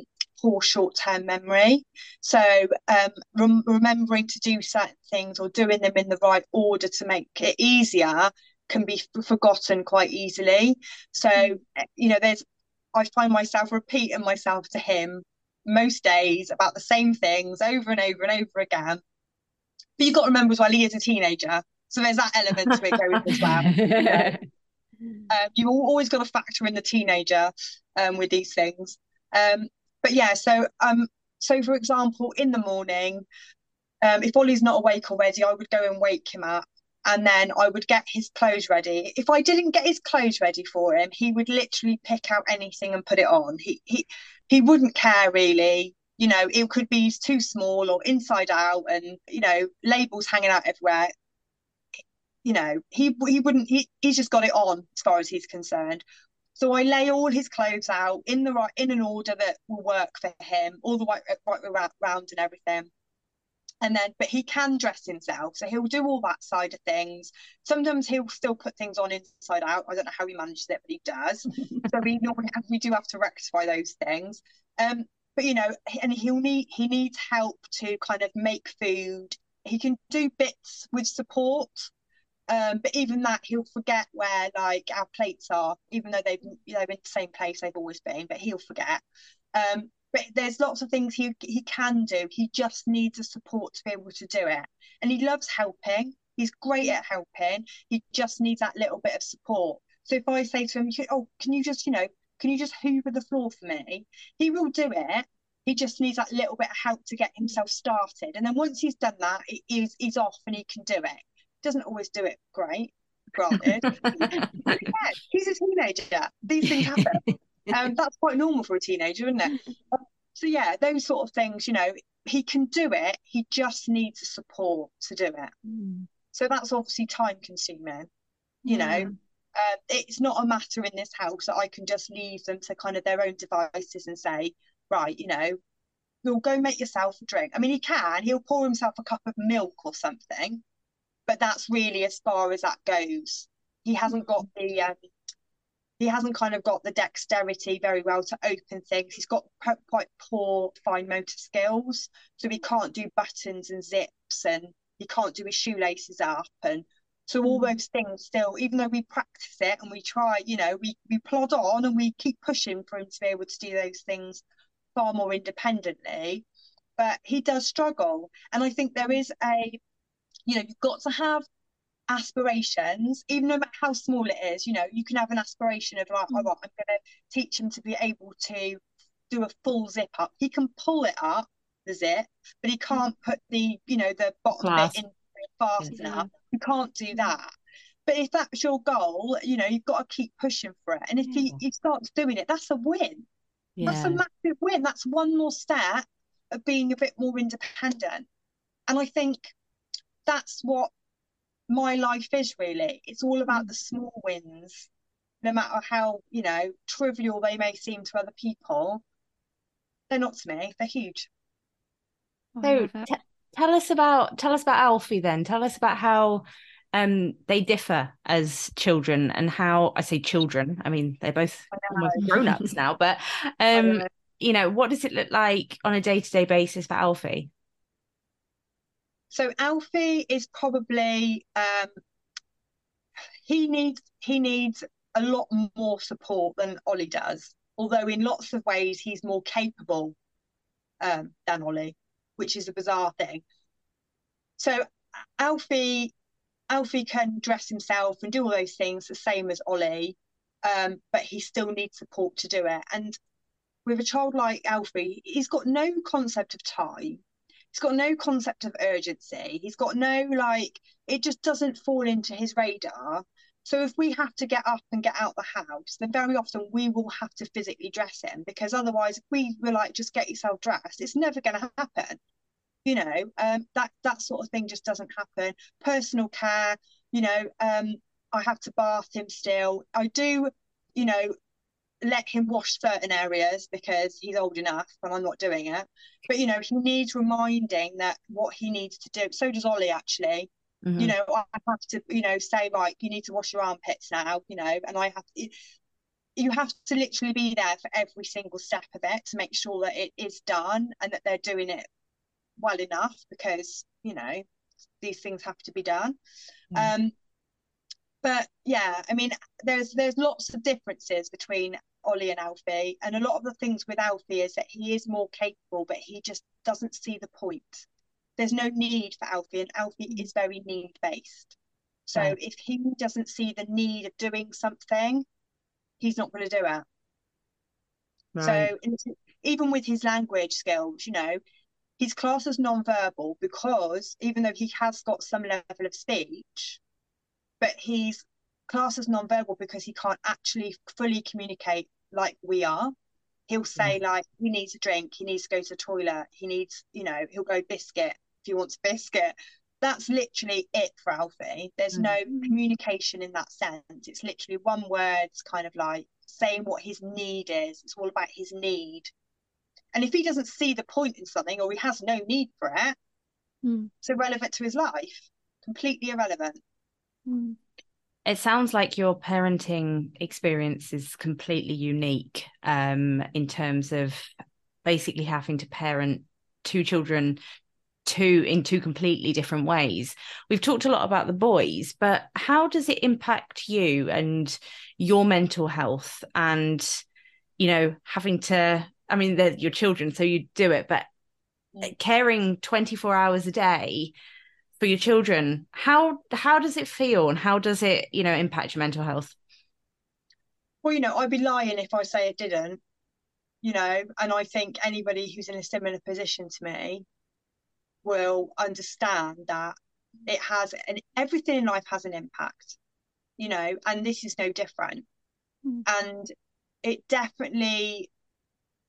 poor short-term memory. So um rem remembering to do certain things or doing them in the right order to make it easier can be forgotten quite easily. So, you know, there's I find myself repeating myself to him most days about the same things over and over and over again. But you've got to remember as well, he is a teenager. So there's that element to it going as well. You (laughs) know? Um, you've always got to factor in the teenager um, with these things. Um, but yeah, so um, so for example, in the morning, um, if Ollie's not awake already, I would go and wake him up. And then I would get his clothes ready. If I didn't get his clothes ready for him, he would literally pick out anything and put it on. He he he wouldn't care really. You know, it could be too small or inside out, and you know, labels hanging out everywhere. You know, he he wouldn't. He he's just got it on as far as he's concerned. So I lay all his clothes out in the right in an order that will work for him, all the right right around, and everything and then but he can dress himself so he'll do all that side of things. Sometimes he'll still put things on inside out. I don't know how he manages it but he does. (laughs) So we normally we do have to rectify those things. Um but you know and he'll need he needs help to kind of make food. He can do bits with support um but even that he'll forget where like our plates are even though they've they're in the same place they've always been but he'll forget. Um but there's lots of things he he can do. He just needs the support to be able to do it. And he loves helping. He's great at helping. He just needs that little bit of support. So if I say to him, "Oh, can you just, you know, can you just hoover the floor for me?" He will do it. He just needs that little bit of help to get himself started. And then once he's done that, he's he's off and he can do it. Doesn't always do it great, granted. (laughs) yeah, he's a teenager. These things happen. (laughs) Um, that's quite normal for a teenager, isn't it? (laughs) so yeah, those sort of things, you know, he can do it. He just needs the support to do it. Mm. So that's obviously time consuming. You Yeah. know, uh, it's not a matter in this house that I can just leave them to kind of their own devices and say, right, you know, you'll go make yourself a drink. I mean, he can. He'll pour himself a cup of milk or something, but that's really as far as that goes. He hasn't got the um, he hasn't kind of got the dexterity very well to open things. He's got quite poor fine motor skills, so he can't do buttons and zips, and he can't do his shoelaces up, and so all Mm. those things still, even though we practice it and we try, you know, we we plod on and we keep pushing for him to be able to do those things far more independently, but he does struggle, and I think there is a, you know, you've got to have aspirations, even no matter how small it is, you know, you can have an aspiration of like, Mm. all right, I'm going to teach him to be able to do a full zip up. He can pull it up, the zip, but he can't put the, you know, the bottom bit in fast Yes. enough. You can't do that. But if that's your goal, you know, you've got to keep pushing for it. And if he, he starts doing it, that's a win. That's a massive win. That's one more step of being a bit more independent. And I think that's what my life is really. It's all about the small wins, no matter how, you know, trivial they may seem to other people. They're not to me, they're huge. Oh, So t- tell us about tell us about Alfie then. Tell us about how um they differ as children and how I say children. I mean they're both I grown ups now, but (laughs) um know. you know what does it look like on a day to day basis for Alfie? So Alfie is probably um he needs he needs a lot more support than Ollie does. Although in lots of ways he's more capable um than Ollie, which is a bizarre thing. So Alfie Alfie can dress himself and do all those things the same as Ollie, um, but he still needs support to do it. And with a child like Alfie, he's got no concept of time. He's got no concept of urgency. He's got no like it just doesn't fall into his radar. So if we have to get up and get out the house, then very often we will have to physically dress him because otherwise, if we were like just get yourself dressed, it's never going to happen. You know, um, that that sort of thing just doesn't happen. Personal care, you know, um, I have to bath him still. I do, you know, let him wash certain areas because he's old enough and I'm not doing it. But you know, he needs reminding that what he needs to do. So does Ollie actually. Mhm. You know, I have to, you know, say like you need to wash your armpits now, you know, and I have to you have to literally be there for every single step of it to make sure that it is done and that they're doing it well enough because, you know, these things have to be done. Yeah. Um but yeah, I mean, there's there's lots of differences between Ollie and Alfie, and a lot of the things with Alfie is that he is more capable, but he just doesn't see the point. There's no need for Alfie, and Alfie mm. is very need based. So Right. if he doesn't see the need of doing something, he's not going to do it. Right. So even with his language skills, you know, he's classed as non-verbal because even though he has got some level of speech, but he's classed as non-verbal because he can't actually fully communicate like we are. He'll say like he needs a drink, he needs to go to the toilet, he needs, you know, he'll go biscuit if he wants a biscuit. That's literally it for Alfie. There's no Mm. communication in that sense. It's literally one word, kind of like saying what his need is. It's all about his need. And if he doesn't see the point in something or he has no need for it, Mm. it's irrelevant to his life. Completely irrelevant. Mm. It sounds like your parenting experience is completely unique um, in terms of basically having to parent two children two in two completely different ways. We've talked a lot about the boys, but how does it impact you and your mental health and you know having to I mean they're your children so you do it but Mm. caring 24 hours a day for your children how how does it feel and how does it you know impact your mental health Well, you know, I'd be lying if I say it didn't, you know, and I think anybody who's in a similar position to me will understand that it has, and everything in life has an impact, you know, and this is no different. Mm. And it definitely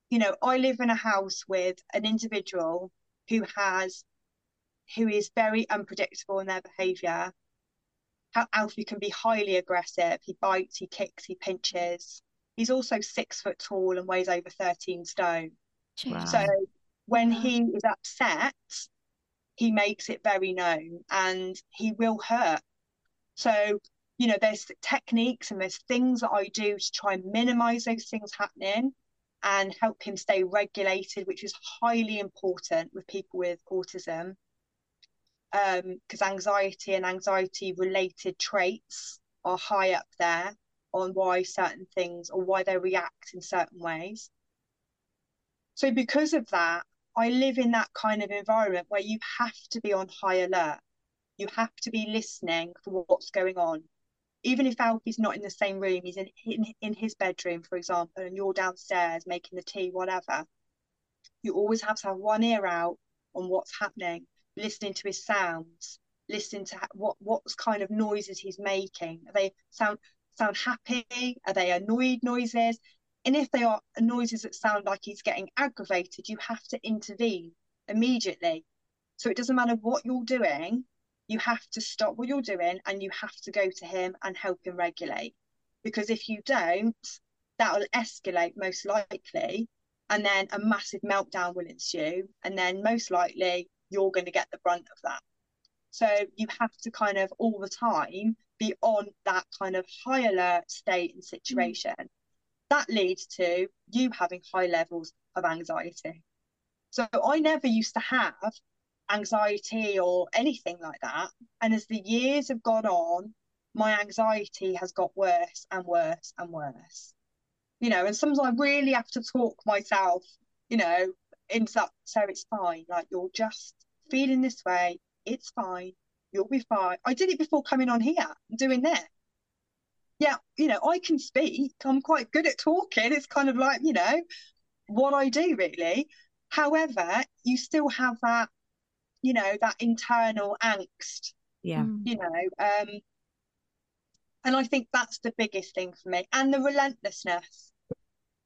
you know, I live in a house with an individual who has, who is very unpredictable in their behaviour. How Alfie can be highly aggressive. He bites, he kicks, he pinches. He's also six foot tall and weighs over 13 stone. Wow. So when he is upset, he makes it very known and he will hurt. So, you know, there's techniques and there's things that I do to try and minimize those things happening and help him stay regulated, which is highly important with people with autism. Because um, anxiety and anxiety related traits are high up there on why certain things or why they react in certain ways. So, because of that, I live in that kind of environment where you have to be on high alert. You have to be listening for what's going on. Even if Alfie's not in the same room, he's in, in, in his bedroom, for example, and you're downstairs making the tea, whatever. You always have to have one ear out on what's happening, listening to his sounds, listening to what what kind of noises he's making. Are they sound sound happy? Are they annoyed noises? And if they are noises that sound like he's getting aggravated, you have to intervene immediately. So it doesn't matter what you're doing, you have to stop what you're doing and you have to go to him and help him regulate. Because if you don't, that will escalate most likely. And then a massive meltdown will ensue. And then most likely you're going to get the brunt of that. So you have to kind of all the time be on that kind of high alert state and situation. Mm that leads to you having high levels of anxiety. So I never used to have anxiety or anything like that. And as the years have gone on, my anxiety has got worse and worse and worse. You know, and sometimes I really have to talk myself, you know, into that so it's fine. Like you're just feeling this way, it's fine, you'll be fine. I did it before coming on here, doing that yeah, you know, I can speak. I'm quite good at talking. It's kind of like, you know, what I do really. However, you still have that, you know, that internal angst. Yeah. Mm. You know, um, and I think that's the biggest thing for me. And the relentlessness.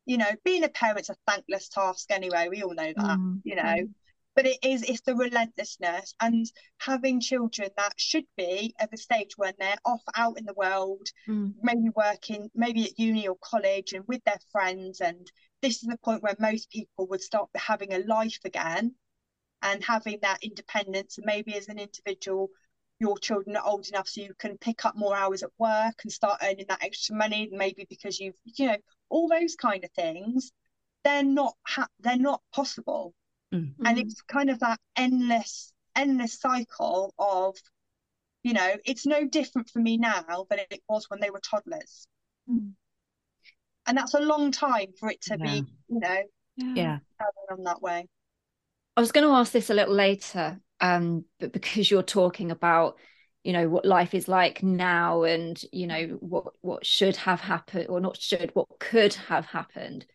You know, being a parent's a thankless task anyway. We all know that, mm. you know. But it is it's the relentlessness and having children that should be at the stage when they're off out in the world mm. maybe working maybe at uni or college and with their friends and this is the point where most people would start having a life again and having that independence and maybe as an individual your children are old enough so you can pick up more hours at work and start earning that extra money maybe because you've you know all those kind of things they're not ha- they're not possible Mm-hmm. And it's kind of that endless, endless cycle of, you know, it's no different for me now than it was when they were toddlers. Mm. And that's a long time for it to yeah. be, you know, yeah, on that way. I was going to ask this a little later, um, but because you're talking about, you know, what life is like now, and you know what what should have happened, or not should, what could have happened.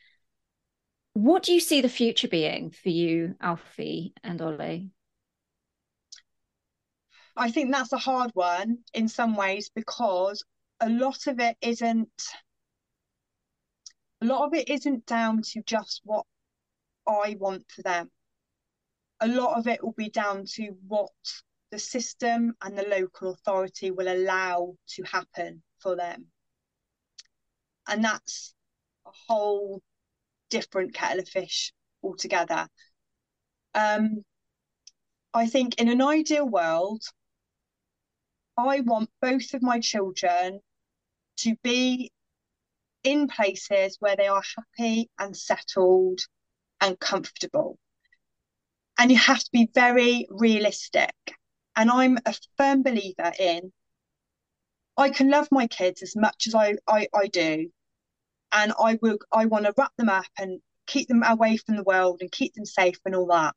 What do you see the future being for you, Alfie and Ollie? I think that's a hard one in some ways because a lot of it isn't a lot of it isn't down to just what I want for them. A lot of it will be down to what the system and the local authority will allow to happen for them. And that's a whole different kettle of fish altogether. Um, I think in an ideal world, I want both of my children to be in places where they are happy and settled and comfortable. And you have to be very realistic. And I'm a firm believer in I can love my kids as much as I, I, I do, and I will I want to wrap them up and keep them away from the world and keep them safe and all that.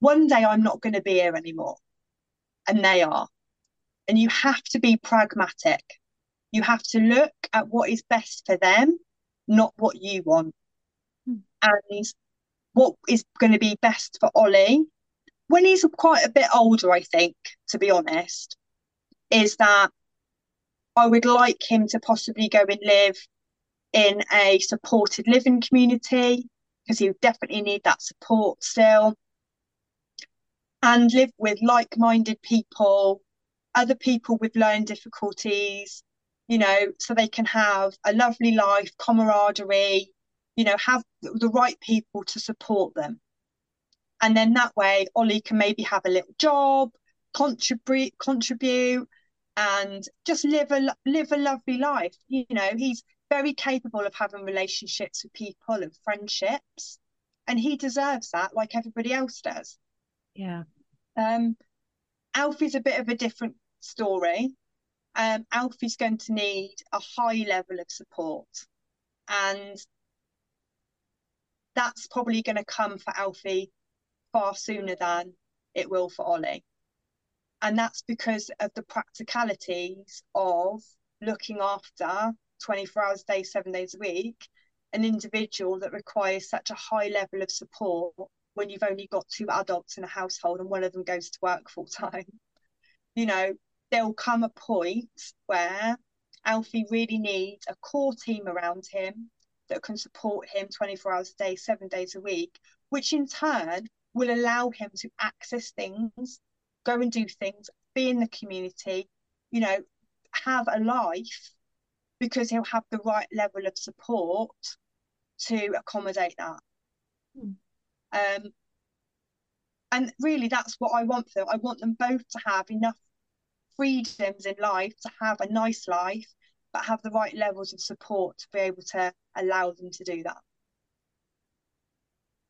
One day I'm not going to be here anymore, and they are. And you have to be pragmatic. You have to look at what is best for them, not what you want. Hmm. And what is going to be best for Ollie when he's quite a bit older, I think, to be honest, is that I would like him to possibly go and live in a supported living community because he would definitely need that support still. And live with like minded people, other people with learning difficulties, you know, so they can have a lovely life, camaraderie, you know, have the right people to support them. And then that way, Ollie can maybe have a little job, contribute, contribute, and just live a live a lovely life. You know, he's very capable of having relationships with people and friendships, and he deserves that, like everybody else does. Yeah. Um, Alfie's a bit of a different story. Um, Alfie's going to need a high level of support, and that's probably going to come for Alfie far sooner than it will for Ollie. And that's because of the practicalities of looking after 24 hours a day, seven days a week, an individual that requires such a high level of support when you've only got two adults in a household and one of them goes to work full time. (laughs) You know, there'll come a point where Alfie really needs a core team around him that can support him 24 hours a day, seven days a week, which in turn will allow him to access things, go and do things, be in the community, you know, have a life because he'll have the right level of support to accommodate that. Mm. Um, and really, that's what I want for them. I want them both to have enough freedoms in life to have a nice life, but have the right levels of support to be able to allow them to do that.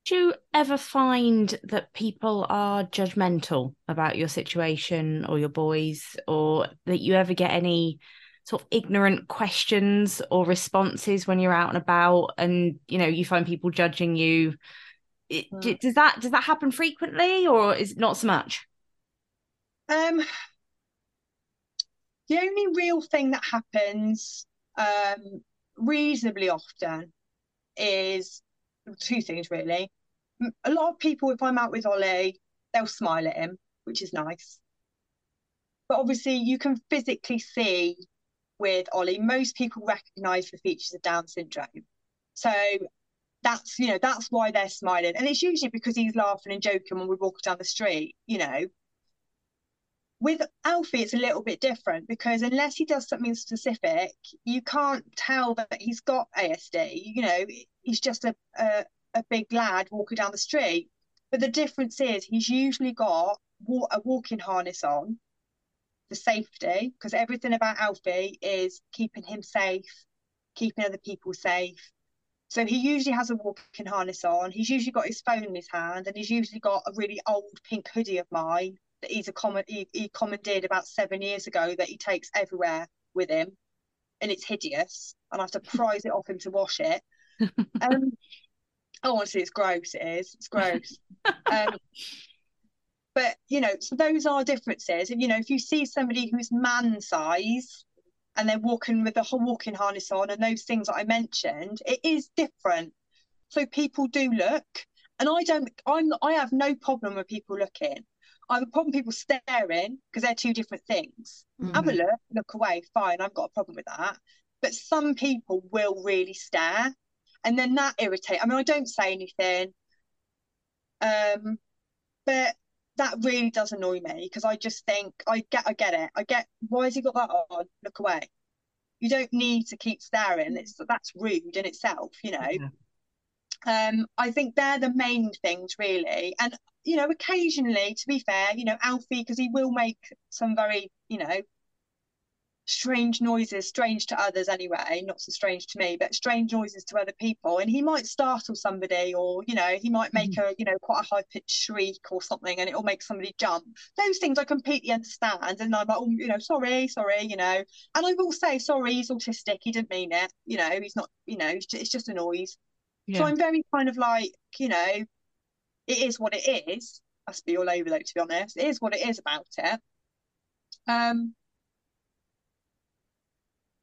Do you ever find that people are judgmental about your situation or your boys, or that you ever get any sort of ignorant questions or responses when you're out and about, and you know you find people judging you? Mm. Does that does that happen frequently, or is it not so much? Um, the only real thing that happens um, reasonably often is two things really. A lot of people, if I'm out with Ollie, they'll smile at him, which is nice. But obviously, you can physically see with Ollie, most people recognize the features of Down syndrome. So that's you know that's why they're smiling, and it's usually because he's laughing and joking when we walk down the street. You know, with Alfie, it's a little bit different because unless he does something specific, you can't tell that he's got ASD. You know, he's just a, a, a big lad walking down the street. But the difference is he's usually got a walking harness on for safety because everything about Alfie is keeping him safe, keeping other people safe. So he usually has a walking harness on. He's usually got his phone in his hand, and he's usually got a really old pink hoodie of mine that he's a comment he, he commandeered about seven years ago that he takes everywhere with him, and it's hideous. And I have to (laughs) prise it off him to wash it. (laughs) Um, oh, honestly, it's gross. It is. It's gross. um, but you know, so those are differences. And you know, if you see somebody who's man size and they're walking with the whole walking harness on and those things that I mentioned, it is different. So people do look, and I don't. I'm. I have no problem with people looking. I have a problem people staring because they're two different things. Mm-hmm. Have a look, look away, fine. I've got a problem with that. But some people will really stare, and then that irritate. I mean, I don't say anything, um, but that really does annoy me because I just think I get, I get it. I get why has he got that on? Look away. You don't need to keep staring. It's that's rude in itself, you know. Yeah. Um, I think they're the main things really, and you know, occasionally, to be fair, you know, Alfie, because he will make some very, you know, strange noises, strange to others anyway, not so strange to me, but strange noises to other people. And he might startle somebody, or, you know, he might make mm. a, you know, quite a high pitched shriek or something, and it'll make somebody jump. Those things I completely understand. And I'm like, oh, you know, sorry, sorry, you know. And I will say, sorry, he's autistic. He didn't mean it. You know, he's not, you know, it's just, it's just a noise. Yeah. So I'm very kind of like, you know, it is what it is. I must be all over though, to be honest. It is what it is about it. Um,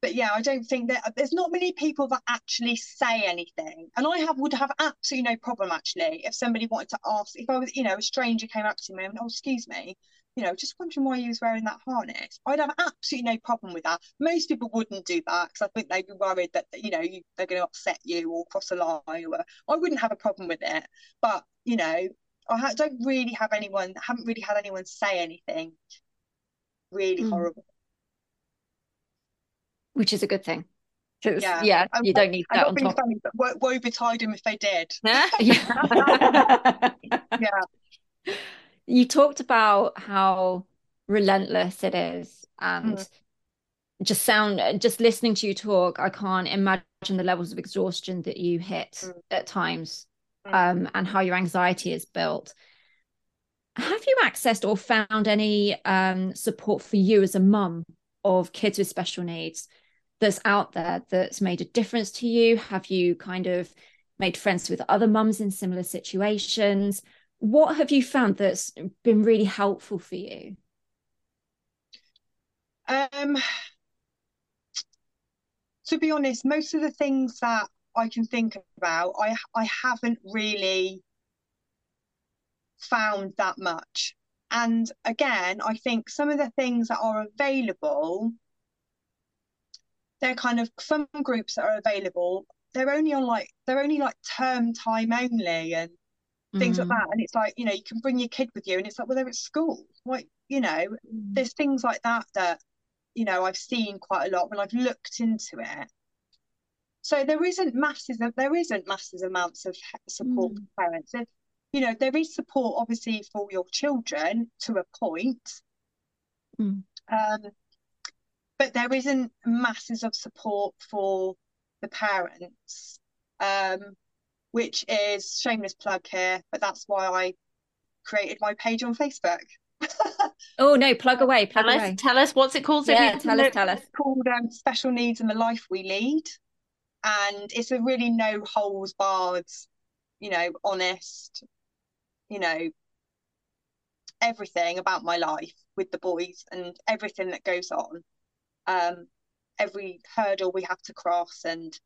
but yeah, I don't think that there's not many people that actually say anything. And I have would have absolutely no problem actually if somebody wanted to ask if I was, you know, a stranger came up to me and oh excuse me, you know, just wondering why he was wearing that harness. I'd have absolutely no problem with that. Most people wouldn't do that because I think they'd be worried that you know you, they're going to upset you or cross a line. Or I wouldn't have a problem with it, but you know, I ha- don't really have anyone, haven't really had anyone say anything really mm. horrible. Which is a good thing. Yeah, yeah you don't need that on top. Funny, but woe, woe betide them if they did. (laughs) yeah. (laughs) yeah. (laughs) You talked about how relentless it is, and mm. just sound, just listening to you talk, I can't imagine the levels of exhaustion that you hit mm. at times, mm. um, and how your anxiety is built. Have you accessed or found any um, support for you as a mum of kids with special needs? that's out there that's made a difference to you? Have you kind of made friends with other mums in similar situations? What have you found that's been really helpful for you? Um, to be honest, most of the things that I can think about, I I haven't really found that much. And again, I think some of the things that are available they're kind of some groups that are available they're only on like they're only like term time only and things mm. like that and it's like you know you can bring your kid with you and it's like well they're at school like you know mm. there's things like that that you know I've seen quite a lot when I've looked into it so there isn't masses of there isn't massive amounts of support mm. for parents you know there is support obviously for your children to a point mm. um but there isn't masses of support for the parents, um, which is shameless plug here, but that's why I created my page on Facebook. (laughs) oh no, plug away, plug tell away. Us, tell us what's it called? Yeah, tell us, tell us. It's called um, Special Needs and the Life We Lead. And it's a really no holes barred, you know, honest, you know, everything about my life with the boys and everything that goes on um, every hurdle we have to cross and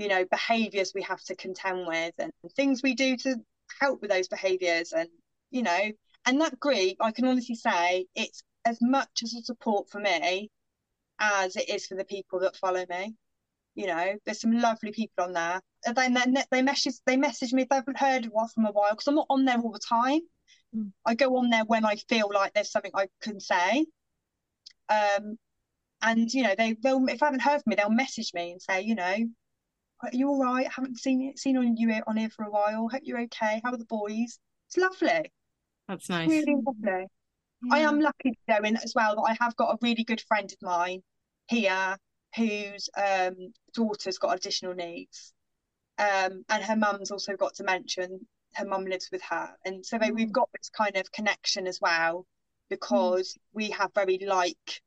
you know behaviors we have to contend with and things we do to help with those behaviors and you know and that group i can honestly say it's as much as a support for me as it is for the people that follow me. You know there's some lovely people on there. And then they, they message they message me if they haven't heard one from a while because i'm not on there all the time. Mm. i go on there when i feel like there's something i can say. Um and you know they they'll if I haven't heard from me, they'll message me and say, you know, you all right? I haven't seen it seen on you on here for a while. Hope you're okay. How are the boys? It's lovely. That's nice. Really lovely. Yeah. I am lucky though in as well that I have got a really good friend of mine here whose um, daughter's got additional needs. Um, and her mum's also got dementia and her mum lives with her. And so they, we've mm. got this kind of connection as well because mm. we have very like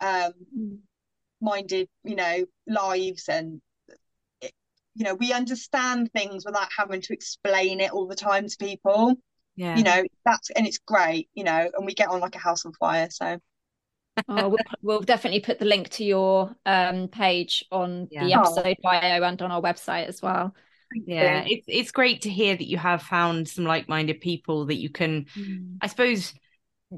um, mm. minded, you know, lives and you know, we understand things without having to explain it all the time to people. Yeah. You know, that's and it's great, you know, and we get on like a house on fire. So oh, we'll, we'll, definitely put the link to your um, page on yeah. the episode oh. bio and on our website as well. Yeah, it's it's great to hear that you have found some like-minded people that you can, mm. I suppose,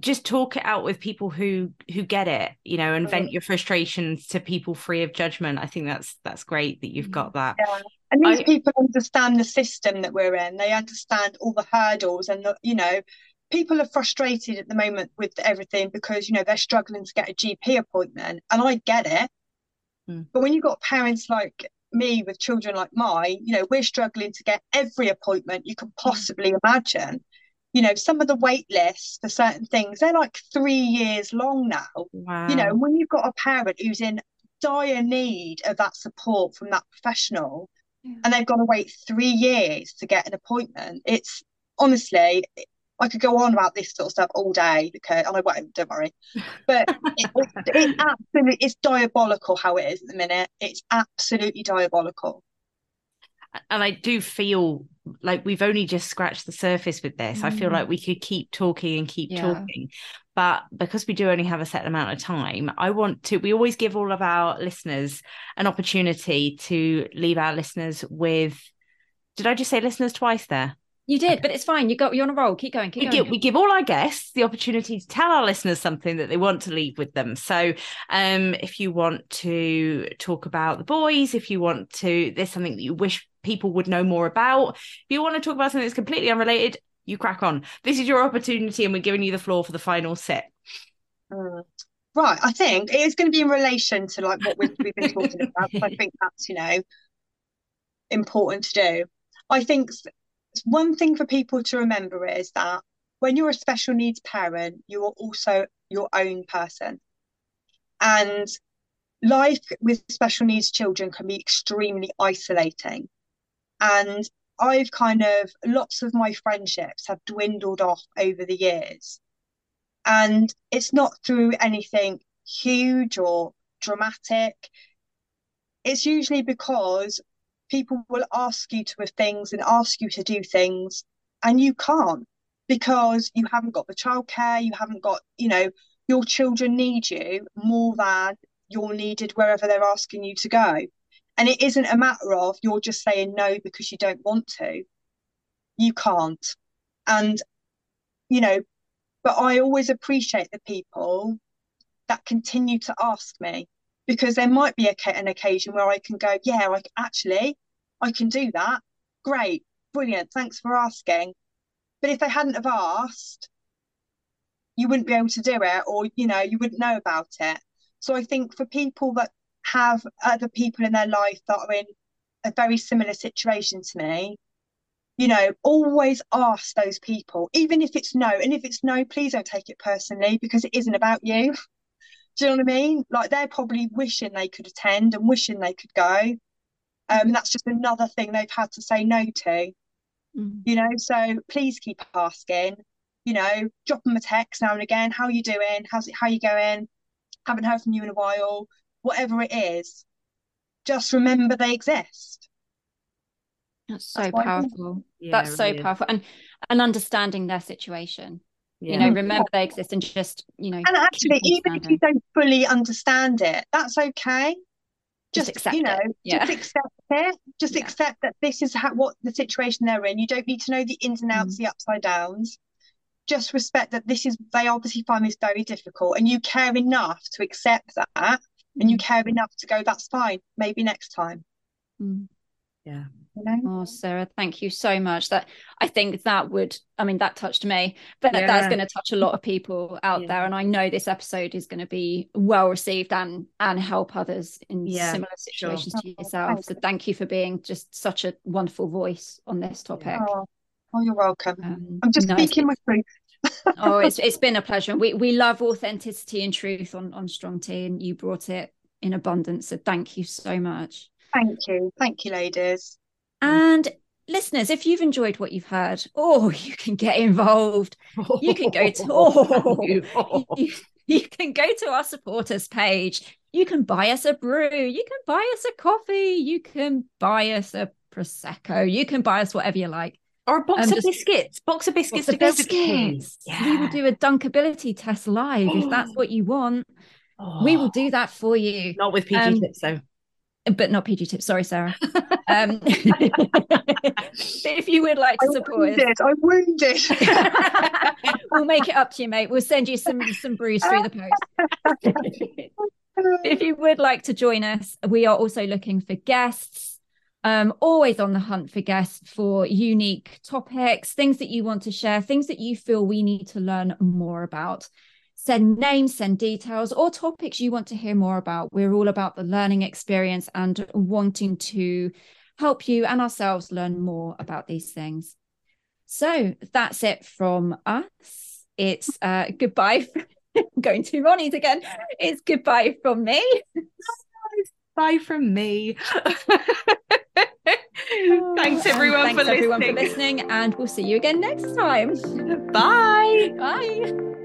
just talk it out with people who who get it you know and vent mm. your frustrations to people free of judgment i think that's that's great that you've got that yeah. and these I, people understand the system that we're in they understand all the hurdles and the, you know people are frustrated at the moment with everything because you know they're struggling to get a gp appointment and i get it mm. but when you've got parents like me with children like mine you know we're struggling to get every appointment you can mm. possibly imagine you know some of the wait lists for certain things they're like three years long now wow. you know when you've got a parent who's in dire need of that support from that professional yeah. and they've got to wait three years to get an appointment it's honestly I could go on about this sort of stuff all day because and I won't, don't worry. (laughs) But it, it, it absolutely it's diabolical how it is at the minute. It's absolutely diabolical and I do feel like we've only just scratched the surface with this. Mm. I feel like we could keep talking and keep yeah. talking. But because we do only have a set amount of time, I want to, we always give all of our listeners an opportunity to leave our listeners with, did I just say listeners twice there? You did, but it's fine. You got you're on a roll. Keep going. Keep we going. give we give all our guests the opportunity to tell our listeners something that they want to leave with them. So, um, if you want to talk about the boys, if you want to, there's something that you wish people would know more about. If you want to talk about something that's completely unrelated, you crack on. This is your opportunity, and we're giving you the floor for the final set. Mm. Right, I think it is going to be in relation to like what we've, we've been talking (laughs) about. I think that's you know important to do. I think one thing for people to remember is that when you're a special needs parent, you are also your own person. And life with special needs children can be extremely isolating. And I've kind of, lots of my friendships have dwindled off over the years. And it's not through anything huge or dramatic. It's usually because people will ask you to have things and ask you to do things and you can't because you haven't got the childcare you haven't got you know your children need you more than you're needed wherever they're asking you to go and it isn't a matter of you're just saying no because you don't want to you can't and you know but i always appreciate the people that continue to ask me because there might be a, an occasion where I can go, yeah, I actually, I can do that. Great, brilliant. Thanks for asking. But if they hadn't have asked, you wouldn't be able to do it, or you know, you wouldn't know about it. So I think for people that have other people in their life that are in a very similar situation to me, you know, always ask those people, even if it's no. And if it's no, please don't take it personally because it isn't about you. (laughs) Do you know what I mean? Like they're probably wishing they could attend and wishing they could go. Um, and that's just another thing they've had to say no to. Mm. You know, so please keep asking. You know, drop them a text now and again. How are you doing? How's it? How are you going? Haven't heard from you in a while. Whatever it is, just remember they exist. That's so that's powerful. Yeah, that's so powerful, and and understanding their situation yeah. you know remember they exist and just you know and actually even if you don't fully understand it that's okay just, just accept you know it. Yeah. just accept it just yeah. accept that this is how, what the situation they're in you don't need to know the ins and outs mm. the upside downs just respect that this is they obviously find this very difficult and you care enough to accept that and you mm. care enough to go that's fine maybe next time mm. yeah you know? Oh, Sarah, thank you so much. That I think that would, I mean, that touched me, but yeah. that's going to touch a lot of people out yeah. there. And I know this episode is going to be well received and and help others in yeah, similar situations sure. to yourself. So thank you for being just such a wonderful voice on this topic. Oh, oh you're welcome. Um, I'm just no, speaking my truth. Oh, it's (laughs) it's been a pleasure. We we love authenticity and truth on on Strong Tea, and you brought it in abundance. So thank you so much. Thank you, thank you, ladies. And listeners, if you've enjoyed what you've heard, oh, you can get involved. You can go to oh, (laughs) you, you can go to our supporters page. You can buy us a brew. You can buy us a coffee. You can buy us a prosecco. You can buy us whatever you like. Or a box um, of biscuits. Box of biscuits. Box of biscuits. Yeah. We will do a dunkability test live if that's what you want. Oh. We will do that for you. Not with PG um, tips though but not PG tips. Sorry, Sarah. (laughs) Um, (laughs) if you would like to support I'm wounded. I'm wounded. (laughs) we'll make it up to you, mate. We'll send you some some brews through the post. if you would like to join us, we are also looking for guests. Um, always on the hunt for guests for unique topics, things that you want to share, things that you feel we need to learn more about send names, send details, or topics you want to hear more about. We're all about the learning experience and wanting to help you and ourselves learn more about these things. So that's it from us. It's uh, (laughs) goodbye. (laughs) going to Ronnie's again. It's goodbye from me. (laughs) Bye from me. (laughs) Thanks oh, everyone Thanks for everyone listening. for listening, and we'll see you again next time. (laughs) Bye. Bye.